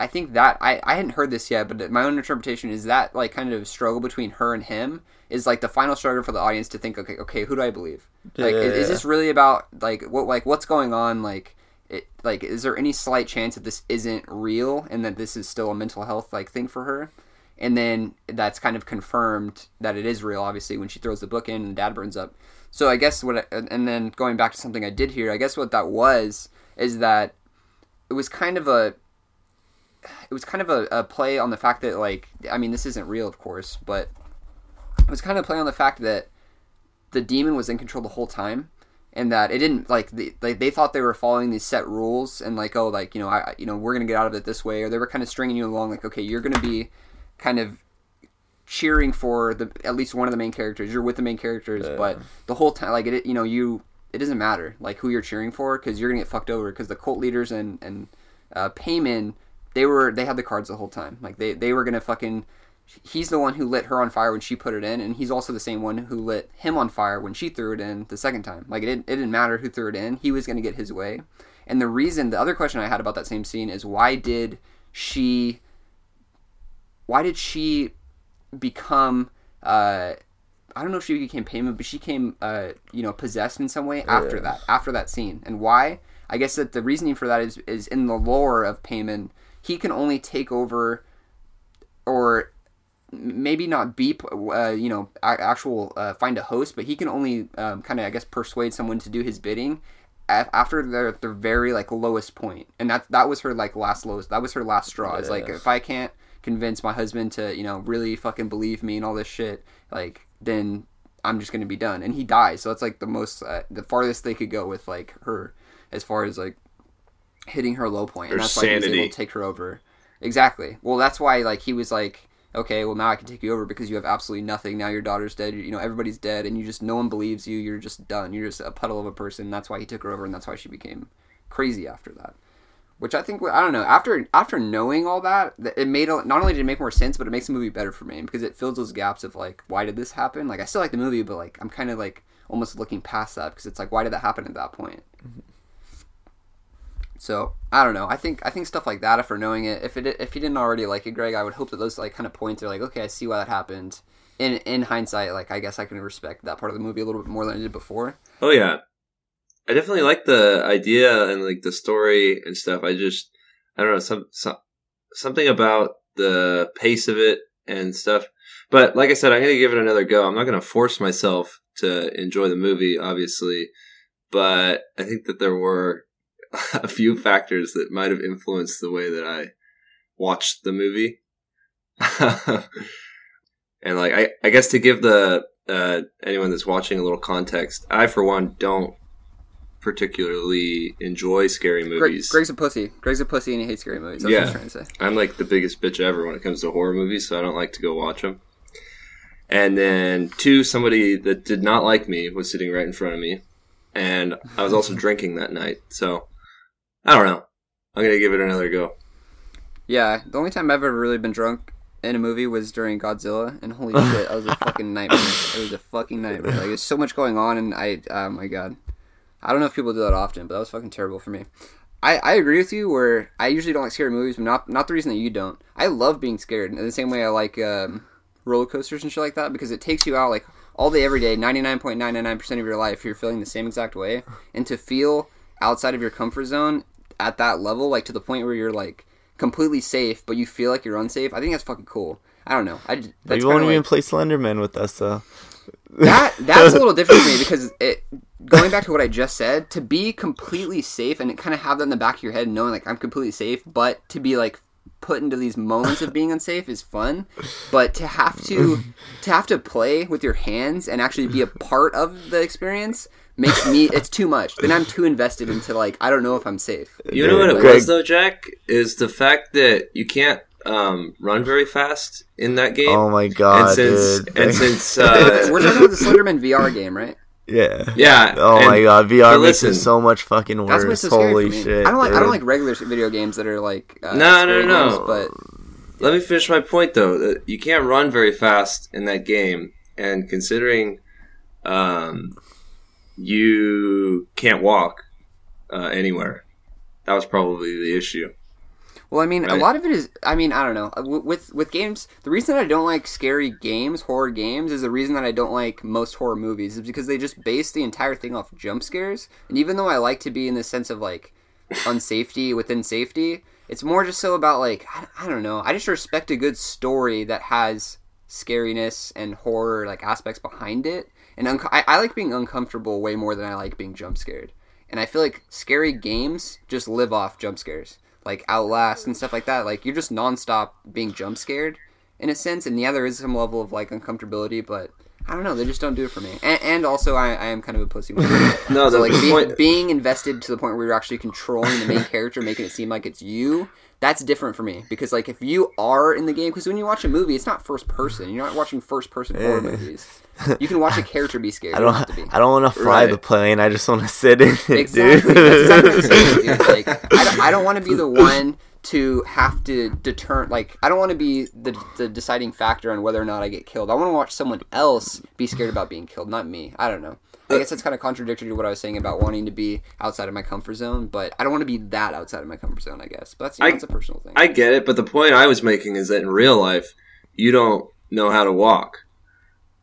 I think that I, I hadn't heard this yet, but my own interpretation is that like kind of struggle between her and him is like the final struggle for the audience to think, okay, okay, who do I believe? Like, is, is this really about like what like what's going on? Like, it like is there any slight chance that this isn't real and that this is still a mental health like thing for her? And then that's kind of confirmed that it is real, obviously, when she throws the book in and dad burns up. So I guess what, I, and then going back to something I did here, I guess what that was is that it was kind of a it was kind of a, a play on the fact that like I mean this isn't real of course, but it was kind of a play on the fact that the demon was in control the whole time and that it didn't like the, like they thought they were following these set rules and like oh like you know I you know we're gonna get out of it this way or they were kind of stringing you along like okay you're gonna be kind of cheering for the at least one of the main characters you're with the main characters but the whole time like it you know you it doesn't matter like who you're cheering for because you're gonna get fucked over because the cult leaders and and uh, Paimon they were they had the cards the whole time like they they were gonna fucking he's the one who lit her on fire when she put it in, and he's also the same one who lit him on fire when she threw it in the second time. Like it didn't, it didn't matter who threw it in; he was going to get his way. And the reason, the other question I had about that same scene is why did she, why did she become? Uh, I don't know if she became Paimon, but she came, uh, you know, possessed in some way after Yeah. that, after that scene. And why? I guess that the reasoning for that is is in the lore of Paimon, He can only take over, or maybe not beep, uh, you know, actual uh, find a host, but he can only um, kind of, I guess, persuade someone to do his bidding after they're at their very like lowest point, and that that was her like last lowest. That was her last straw. It's like if I can't convince my husband to, you know, really fucking believe me and all this shit, like then I'm just gonna be done. And he dies, so that's like the most, uh, the farthest they could go with like her, as far as like hitting her low point, and Her that's why he was able to take her over. Exactly. Well, that's why like he was like, okay, well now I can take you over because you have absolutely nothing. Now your daughter's dead. You know everybody's dead, and you just no one believes you. You're just done. You're just a puddle of a person. That's why he took her over, and that's why she became crazy after that. Which I think I don't know. After after knowing all that, it made a, not only did it make more sense, but it makes the movie better for me because it fills those gaps of like, why did this happen? Like I still like the movie, but like I'm kind of like almost looking past that because it's like, why did that happen at that point? Mm-hmm. So I don't know. I think I think stuff like that. If we're knowing it, if it if you didn't already like it, Greg, I would hope that those like kind of points are like, okay, I see why that happened. In in hindsight, like I guess I can respect that part of the movie a little bit more than I did before. Oh yeah, I definitely like the idea and like the story and stuff. I just I don't know some, some something about the pace of it and stuff. But like I said, I'm gonna give it another go. I'm not gonna force myself to enjoy the movie, obviously. But I think that there were a few factors that might have influenced the way that I watched the movie. and like I, I guess to give the uh, anyone that's watching a little context, I for one don't particularly enjoy scary Greg, movies. Greg's a pussy. Greg's a pussy and he hates scary movies. That's Yeah. what I'm trying to say. I'm like the biggest bitch ever when it comes to horror movies, so I don't like to go watch them. And then two, somebody that did not like me was sitting right in front of me, and I was also drinking that night. So I don't know. I'm gonna give it another go. Yeah, the only time I've ever really been drunk in a movie was during Godzilla, and holy shit, that was a fucking nightmare. It was a fucking nightmare. Like, there's so much going on, and I, oh my god, I don't know if people do that often, but that was fucking terrible for me. I, I agree with you. Where I usually don't like scary movies, but not not the reason that you don't. I love being scared in the same way I like um, roller coasters and shit like that because it takes you out like all day every day, ninety nine point nine nine nine percent of your life. You're feeling the same exact way, and to feel outside of your comfort zone at that level, like to the point where you're like completely safe, but you feel like you're unsafe. I think that's fucking cool. I don't know. I you won't kinda even like, play Slenderman with us, though. that that's a little different for me because it going back to what I just said to be completely safe and kind of have that in the back of your head knowing like I'm completely safe but to be like put into these moments of being unsafe is fun but to have to to have to play with your hands and actually be a part of the experience makes me it's too much then I'm too invested into like I don't know if I'm safe You know what it was though, Jack? Is the fact that you can't um, run very fast in that game. Oh my god, and since dude. and since uh, we're talking about the Slenderman VR game right yeah. yeah, Oh my god, VR but makes it so much fucking that's what's worse. so Holy for me shit! I don't like I don't like regular video games that are like uh, No, no, scary no. games, but Let me finish my point though. that You can't run very fast in that game, and considering um, you can't walk uh, anywhere, that was probably the issue. Well, I mean, a lot of it is. I mean, I don't know. Uh, with with games, the reason I don't like scary games, horror games, is the reason that I don't like most horror movies is because they just base the entire thing off jump scares. And even though I like to be in the sense of like unsafety within safety, it's more just so about like I, I don't know. I just respect a good story that has scariness and horror like aspects behind it. And unco- I, I like being uncomfortable way more than I like being jump scared. And I feel like scary games just live off jump scares, like Outlast and stuff like that. Like you're just nonstop being jump scared in a sense. And yeah, there is some level of like uncomfortability, but I don't know. They just don't do it for me. And, and also, I, I am kind of a pussy. No, so like being, point- being invested to the point where you're actually controlling the main character, making it seem like it's you. That's different for me because like if you are in the game, because when you watch a movie, it's not first person. You're not watching first person horror Yeah. movies. You can watch a character be scared. I don't. have to be. I don't want to fly Right. the plane. I just want to sit in it, Exactly. dude. Exactly dude. Like, I don't, I don't want to be the one to have to deter. Like, I don't want to be the, the deciding factor on whether or not I get killed. I want to watch someone else be scared about being killed, not me. I don't know. I guess that's kind of contradictory to what I was saying about wanting to be outside of my comfort zone, but I don't want to be that outside of my comfort zone. I guess, but that's, you know, I- that's a personal thing. I get it, but the point I was making is that in real life, you don't know how to walk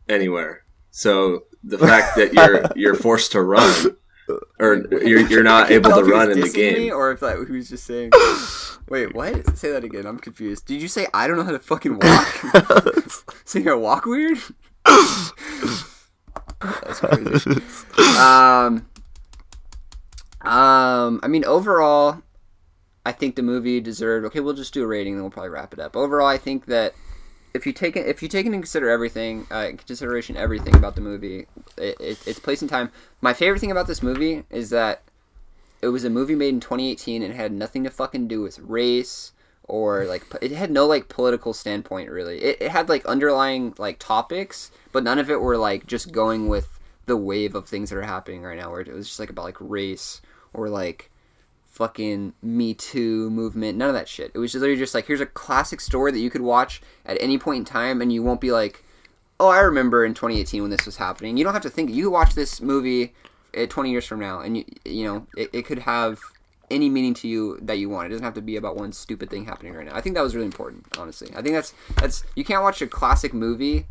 anywhere. So the fact that you're you're forced to run or you're you're not able to if he was run in the dissing me game. or if that he was just saying. Wait, what? Say that again. I'm confused. Did you say I don't know how to fucking walk? so you're walk weird? That's crazy. Um, um, I mean, overall, I think the movie deserved. Okay, we'll just do a rating, then we'll probably wrap it up. Overall, I think that if you take it, if you take into consider everything, uh, consideration everything about the movie, it, it, its place in time. My favorite thing about this movie is that it was a movie made in 2018 and had nothing to fucking do with race or like it had no like political standpoint really. It, it had like underlying like topics, but none of it were like just going with the wave of things that are happening right now. Where it was just like about like race or like fucking Me Too movement. None of that shit. It was just literally just like here's a classic story that you could watch at any point in time, and you won't be like, oh, I remember in 2018 when this was happening. You don't have to think. You watch this movie uh, 20 years from now, and you you know it, it could have any meaning to you that you want. It doesn't have to be about one stupid thing happening right now. I think that was really important, honestly. I think that's that's you can't watch a classic movie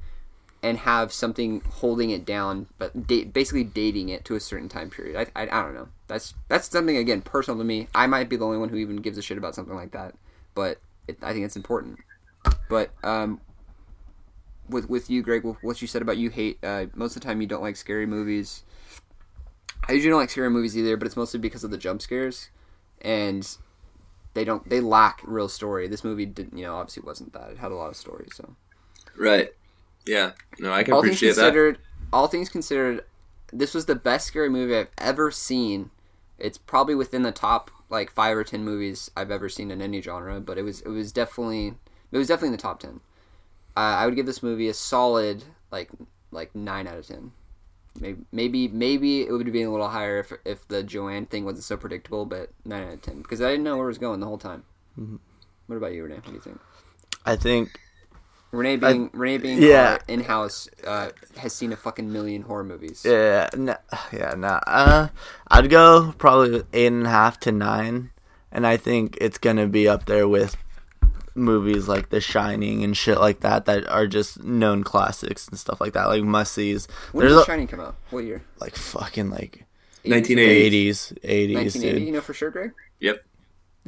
and have something holding it down, but da- basically dating it to a certain time period. I, I, I don't know. That's that's something again personal to me. I might be the only one who even gives a shit about something like that, but it, I think it's important. But um, with with you, Greg, what you said about you hate uh, most of the time you don't like scary movies. I usually don't like scary movies either, but it's mostly because of the jump scares, and they don't they lack real story. This movie didn't, you know obviously wasn't that. It had a lot of story, so Right. Yeah. No, I can all things appreciate that. considered, all things considered, this was the best scary movie I've ever seen. It's probably within the top like five or ten movies I've ever seen in any genre, but it was it was definitely it was definitely in the top ten. Uh, I would give this movie a solid like like nine out of ten. Maybe maybe maybe it would have been a little higher if if the Joanne thing wasn't so predictable, but nine out of ten because I didn't know where it was going the whole time. Mm-hmm. What about you, Renee? What do you think? I think Renee being Renee being yeah. in house uh, has seen a fucking million horror movies. Yeah, no, yeah, nah. Uh, I'd go probably eight and a half to nine, and I think it's gonna be up there with movies like The Shining and shit like that that are just known classics and stuff like that, like must sees. When There's did The a, Shining come out? What year? like fucking like 1980s, eighties, eighties, 1980. dude. You know for sure, Greg. Yep.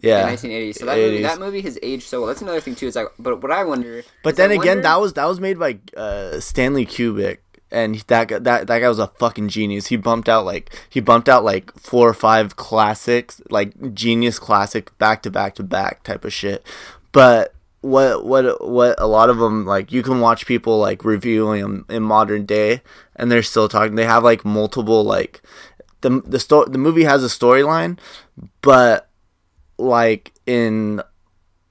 Yeah, 1980. So that movie, that movie has aged so well. That's another thing too. Is like, but what I wonder. But then I again, wonder- that was that was made by uh, Stanley Kubrick, and that guy- that that guy was a fucking genius. He bumped out like he bumped out like four or five classics, like genius classic, back to back to back type of shit. But what what what a lot of them like you can watch people like reviewing them in modern day, and they're still talking. They have like multiple like the the sto- the movie has a storyline, but like in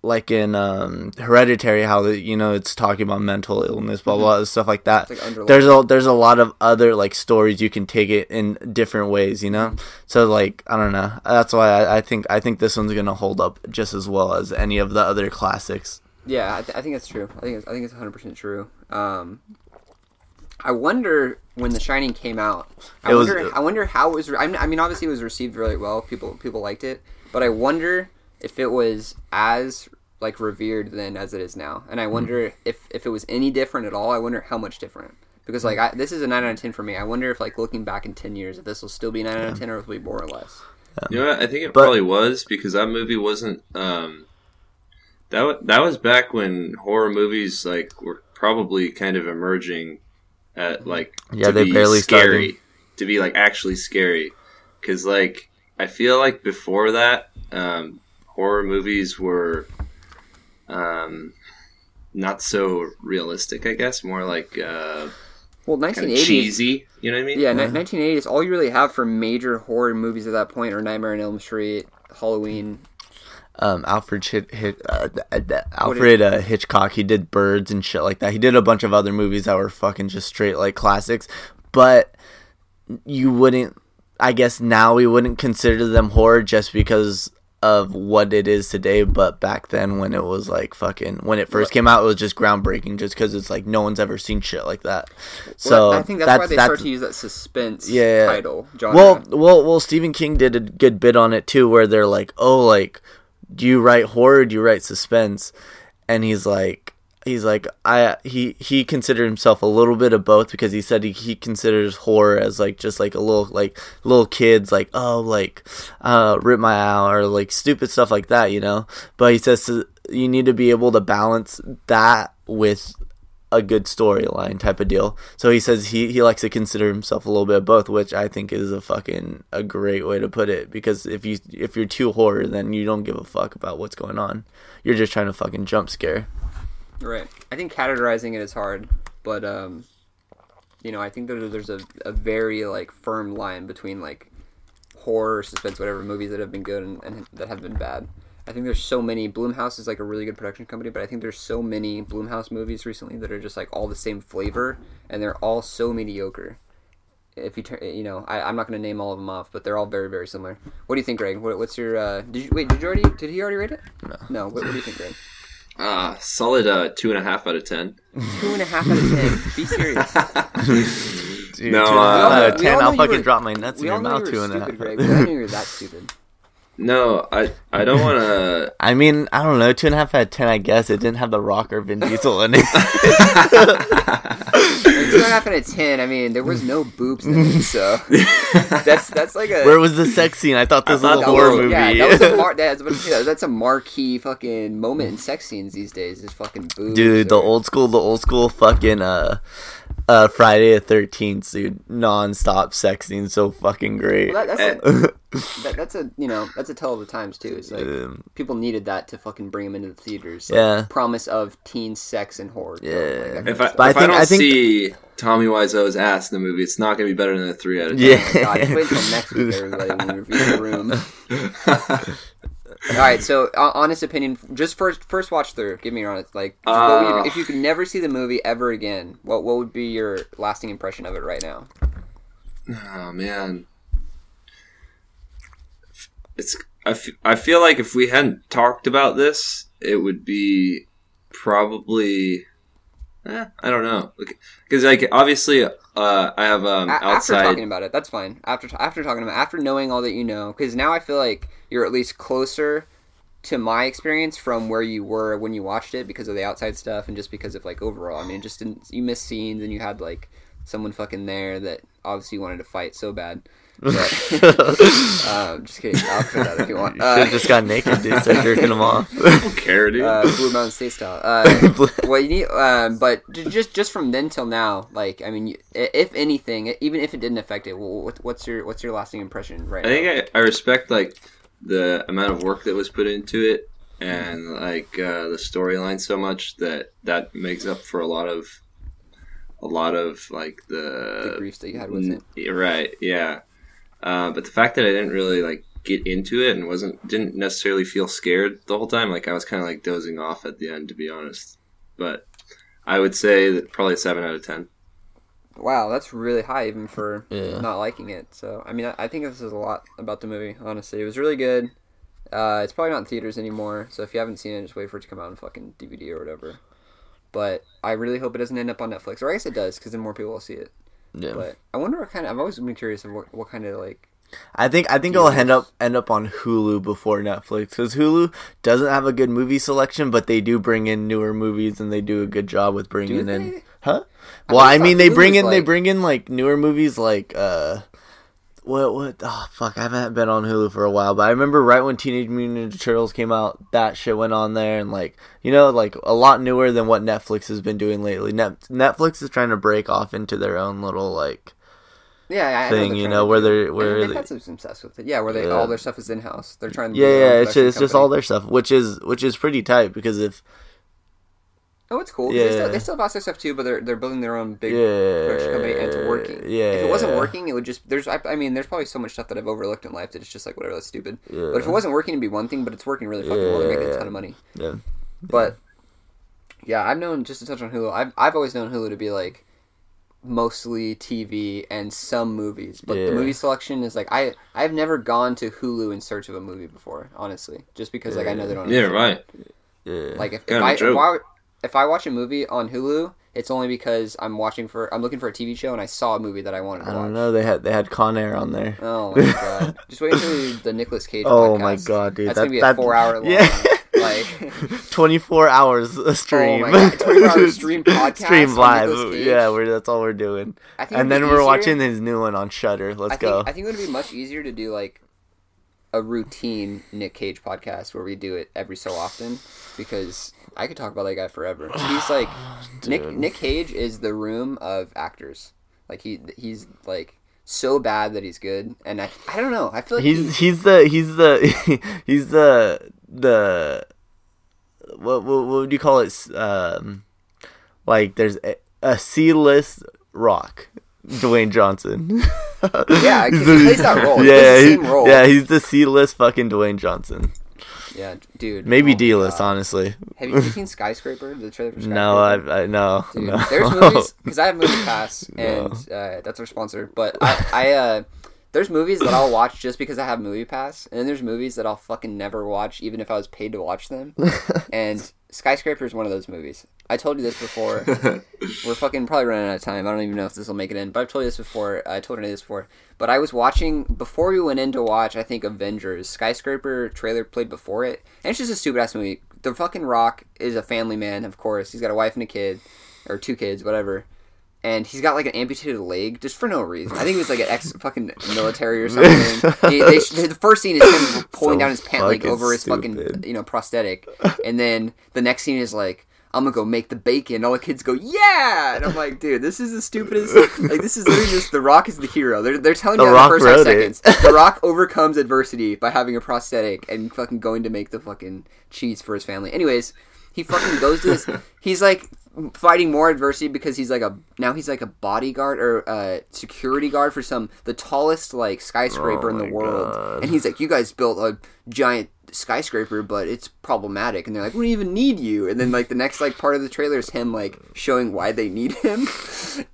like in um hereditary how the, you know it's talking about mental illness blah blah, blah stuff like that like there's a there's a lot of other like stories you can take it in different ways you know so like i don't know that's why I, I think i think this one's gonna hold up just as well as any of the other classics Yeah, I, th- I think that's true. I think it's, I think it's 100 percent true. Um, I wonder when The Shining came out. I It was- wonder. I wonder how it was. Re- I mean, I mean, obviously it was received really well. People people liked it, but I wonder if it was as like revered then as it is now. And I wonder if if it was any different at all. I wonder how much different. Because like I, this is a nine out of ten for me. I wonder if like looking back in ten years, if this will still be nine out of ten or if it'll be more or less. You know what? I think it But- probably was because that movie wasn't. Um, that wa that was back when horror movies like were probably kind of emerging at like Yeah, to they be barely scary started. to be like actually scary because like I feel like before that um, horror movies were um, not so realistic. I guess more like uh, Well, kind 1980s. cheesy. You know what I mean? Yeah, ni- 1980s. All you really have for major horror movies at that point are Nightmare on Elm Street, Halloween. um alfred Hit, Hit, uh, uh, alfred uh, hitchcock he did birds and shit like that he did a bunch of other movies that were fucking just straight like classics but you wouldn't i guess now we wouldn't consider them horror just because of what it is today but back then when it was like fucking when it first came out it was just groundbreaking just because it's like no one's ever seen shit like that so Well, I think that's, why they start to use that suspense yeah. title. Genre. well, well, well. Stephen King did a good bit on it too, where they're like, "Oh, like, do you write horror? Do you write suspense?" And he's like, he's like I he he considered himself a little bit of both because he said he, he considers horror as like just like a little like little kids like oh like uh rip my out or like stupid stuff like that you know but he says you need to be able to balance that with a good storyline type of deal. So he says he, he likes to consider himself a little bit of both, which I think is a fucking a great way to put it. Because if you if you're too horror, then you don't give a fuck about what's going on. You're just trying to fucking jump scare. Right. I think categorizing it is hard, but um, you know, I think that there's a, a very like firm line between like horror, suspense, whatever movies that have been good and, and that have been bad. I think there's so many. Blumhouse is like a really good production company, but I think there's so many Blumhouse movies recently that are just like all the same flavor, and they're all so mediocre. If you turn, you know, I, I'm not going to name all of them off, but they're all very, very similar. What do you think, Greg? What, what's your? Uh, did you wait? Did you already? Did he already rate it? No. No. What, what do you think, Greg? Ah, solid uh, two and a half out of ten. Two and a half out of ten. Be serious. Dude, No, two uh, out of ten. I'll fucking were- drop my nuts in we your all know mouth you two were and a half. stupid, Greg. but I knew you were that stupid. No, I I don't want to. I mean, I don't know, two and a half out of ten. I guess it didn't have the Rock or Vin Diesel in it. Two and a half out of ten. I mean, there was no boobs in it, so that's that's like a Where was the sex scene? I thought this I was a horror was- movie. Yeah, that was a mar- that's, yeah, that's a marquee fucking moment in sex scenes these days. Is fucking boobs. dude, the old school, the old school fucking uh, uh, Friday the Thirteenth, dude, non-stop sex scene, so fucking great. Well, that, that's a, that, that's a you know that's a tell of the times too. It's like Um, people needed that to fucking bring them into the theaters. Yeah. promise of teen sex and horror. Yeah. like, If I, But I if I, think- don't I think- see Tommy Wiseau's ass in the movie, it's not going to be better than a three out of ten. yeah, God, wait until next week, everybody, when we review the room. All right, so uh, honest opinion, just first first watch through. Give me your honest, like, would you- Uh. if you could never see the movie ever again, what what would be your lasting impression of it right now? Oh man, it's I, f- I feel like if we hadn't talked about this, it would be probably. Eh, I don't know because like obviously uh, I have um A- after talking about it, that's fine. After after talking about after knowing all that you know, because now I feel like you're at least closer to my experience from where you were when you watched it because of the outside stuff and just because of like overall. I mean, just didn't you missed scenes and you had like someone fucking there that obviously wanted to fight so bad. But, um, just kidding. I'll put that if you want. you should have Uh, just got naked, dude. Start jerking them off. I don't care, dude. uh, Blue Mountain State style. Uh, well, you need, um, but just just from then till now, like I mean, if anything, even if it didn't affect it, what's your what's your lasting impression right I now? think I, I respect like the amount of work that was put into it and like uh, the storyline so much that that makes up for a lot of a lot of like the the, griefs that you had with it. Right yeah uh, but the fact that I didn't really like get into it and wasn't didn't necessarily feel scared the whole time like I was kind of like dozing off at the end to be honest but I would say that probably a seven out of ten Wow, that's really high even for Yeah. not liking it. So I mean, I, I think this is a lot about the movie. Honestly, it was really good. Uh, it's probably not in theaters anymore, so if you haven't seen it, just wait for it to come out on fucking DVD or whatever. But I really hope it doesn't end up on Netflix, or I guess it does, because then more people will see it. Yeah. But I wonder what kind of. I've always been curious of what, what kind of like. I think I think it'll end up end up on Hulu before Netflix because Hulu doesn't have a good movie selection, but they do bring in newer movies and they do a good job with bringing in. Huh? I Well, thought I mean, they Hulu bring in they bring in like newer movies like uh, what what? Oh fuck, I haven't been on Hulu for a while, but I remember right when Teenage Mutant Ninja Turtles came out, that shit went on there, and like you know, like a lot newer than what Netflix has been doing lately. Net- Netflix is trying to break off into their own little like Yeah, I- thing, they're you know, where they're- where they've they- had some success with it. Yeah, where they Yeah. all their stuff is in house. They're trying to. yeah, yeah. It's just, it's just all their stuff, which is which is pretty tight because if Oh, it's cool. 'cause They, still, Yeah. they still have access stuff too, but they're they're building their own big Yeah, production company and it's working. yeah. If it wasn't working, it would just there's I, I mean there's probably so much stuff that I've overlooked in life that it's just like whatever that's stupid. Yeah. But if it wasn't working, it'd be one thing. But it's working really fucking well. They're making a Yeah. ton of money. yeah, But yeah, I've known just to touch on Hulu. I've I've always known Hulu to be like mostly TV and some movies, but Yeah. the movie selection is like I I've never gone to Hulu in search of a movie before, honestly, just because like I know they don't. yeah have- right yeah. Like if, if I if joke. I if I watch a movie on Hulu, it's only because I'm watching for I'm looking for a TV show and I saw a movie that I wanted to watch. I watch. don't know. They had they had Con Air on there. Oh my god! Just wait until the Nicolas Cage. Oh podcast. my god, dude! That's that, gonna be a four hour long. Yeah. Like like 24 hours a stream. Oh my God, 24 hour stream podcast stream live. Yeah, we're that's all we're doing. I think And then we're easier- watching his new one on Shudder. Let's I think, go. I think it would be much easier to do like a routine Nick Cage podcast where we do it every so often because I could talk about that guy forever. He's like Nick. Nick Cage is the room of actors. Like he he's like so bad that he's good, and I I don't know. I feel like he's he, he's the he's the he's the the what what, what would you call it? Um, like there's a, a C list rock. Dwayne Johnson. Yeah, he plays that role. He Yeah, he- role. yeah, he's the C list fucking Dwayne Johnson. Yeah, dude. Maybe oh D list, honestly. Have you seen Skyscraper? The trailer for Skyscraper? No, I I no. Dude, no. there's movies because I have Movie Pass No. and uh, that's our sponsor. But I, I uh, there's movies that I'll watch just because I have Movie Pass, and then there's movies that I'll fucking never watch even if I was paid to watch them. and Skyscraper is one of those movies. I told you this before. We're fucking probably running out of time. I don't even know if this will make it in, but I've told you this before. I told you this before. But I was watching before we went in to watch. I think Avengers Skyscraper trailer played before it, and it's just a stupid ass movie. The fucking Rock is a family man, of course. He's got a wife and a kid, or two kids, whatever. And he's got like an amputated leg just for no reason. I think he was like an ex fucking military or something. he, they, the first scene is him pulling So down his pant leg over his stupid. fucking you know prosthetic, and then the next scene is like I'm gonna go make the bacon. All the kids go, yeah, and I'm like, dude, this is the stupidest. Like, this is literally just the Rock is the hero. They're they're telling The you that in the first five seconds. The Rock overcomes adversity by having a prosthetic and fucking going to make the fucking cheese for his family. Anyways, he fucking goes to this. He's like fighting more adversity because he's like a now he's like a bodyguard or a security guard for some the tallest like skyscraper Oh in the world, God. and he's like, you guys built a giant skyscraper but it's problematic. And they're like we don't even need you. And then like the next like part of the trailer is him like showing why they need him.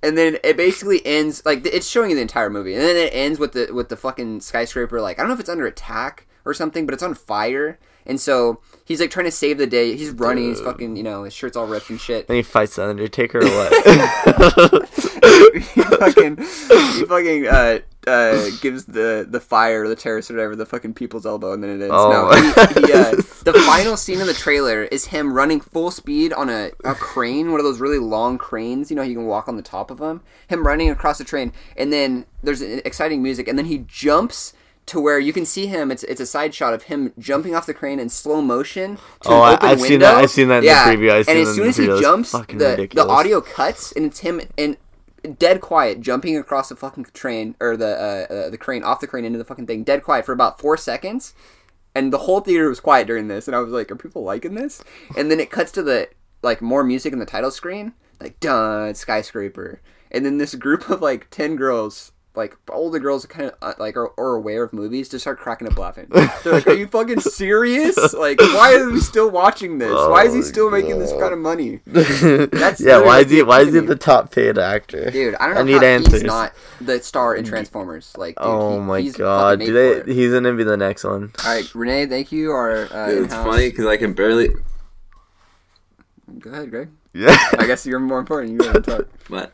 And then it basically ends like it's showing the entire movie. And then it ends with the with the fucking skyscraper like i don't know if it's under attack or something but it's on fire. And so he's like trying to save the day he's running he's fucking you know his shirt's all ripped and shit Then he fights the Undertaker or what? he fucking he fucking uh uh gives the the fire the terrorist or whatever the fucking people's elbow and then it ends. Oh no, my- he, he, uh, the final scene of the trailer is him running full speed on a, a crane, one of those really long cranes. You know, you can walk on the top of them. Him running across the train, and then there's exciting music, and then he jumps. To where you can see him, it's it's a side shot of him jumping off the crane in slow motion. To Oh, an I- open I've seen that- I've seen that in the yeah. preview. I've seen and as soon as he jumps, the, the audio cuts, and it's him in dead quiet jumping across the fucking train or the uh, uh, the crane off the crane into the fucking thing dead quiet for about four seconds and the whole theater was quiet during this and i was like are people liking this and then it cuts to the like more music in the title screen like dun skyscraper and then this group of like 10 girls like older girls kind of uh, like are, are aware of movies just start cracking up laughing they're like are you fucking serious like why are we still watching this why is he Oh, still making this kind of money That's yeah, why is he the why is he the top paid actor? Dude, I don't know I need how answers. he's not the star in Transformers. Like, dude, oh he- my he's god, fucking do they, he's gonna be the next one. All right, Renee, thank you. Our uh, Dude, it's in-house- funny because I can barely. Go ahead, Greg. Yeah. I guess you're more important. You gotta talk. What?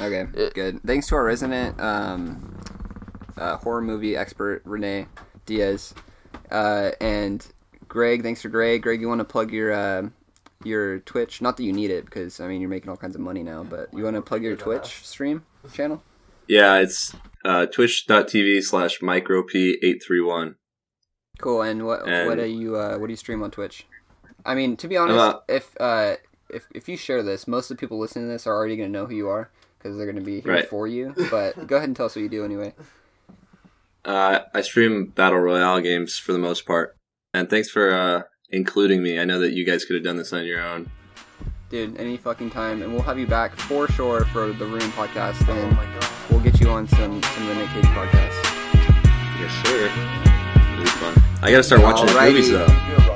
Okay, good. Thanks to our resident um, uh, horror movie expert Renee Diaz, uh, and Greg. Thanks to Greg. Greg, you want to plug your uh, your Twitch? Not that you need it because I mean you're making all kinds of money now, but you want to plug your Twitch stream channel? Yeah, it's uh, twitch.tv slash microp831. Cool. And what And- what do you uh, what do you stream on Twitch? I mean, to be honest, Uh, if uh, if if you share this, most of the people listening to this are already going to know who you are because they're going to be here Right. for you. But go ahead and tell us what you do anyway. Uh, I stream Battle Royale games for the most part. And thanks for uh, including me. I know that you guys could have done this on your own. Dude, any fucking time, and we'll have you back for sure for the Room podcast, and we'll get you on some some of the Nick Cage podcasts. Yes, sir. It'll be fun. I gotta start watching his Alrighty. movies though.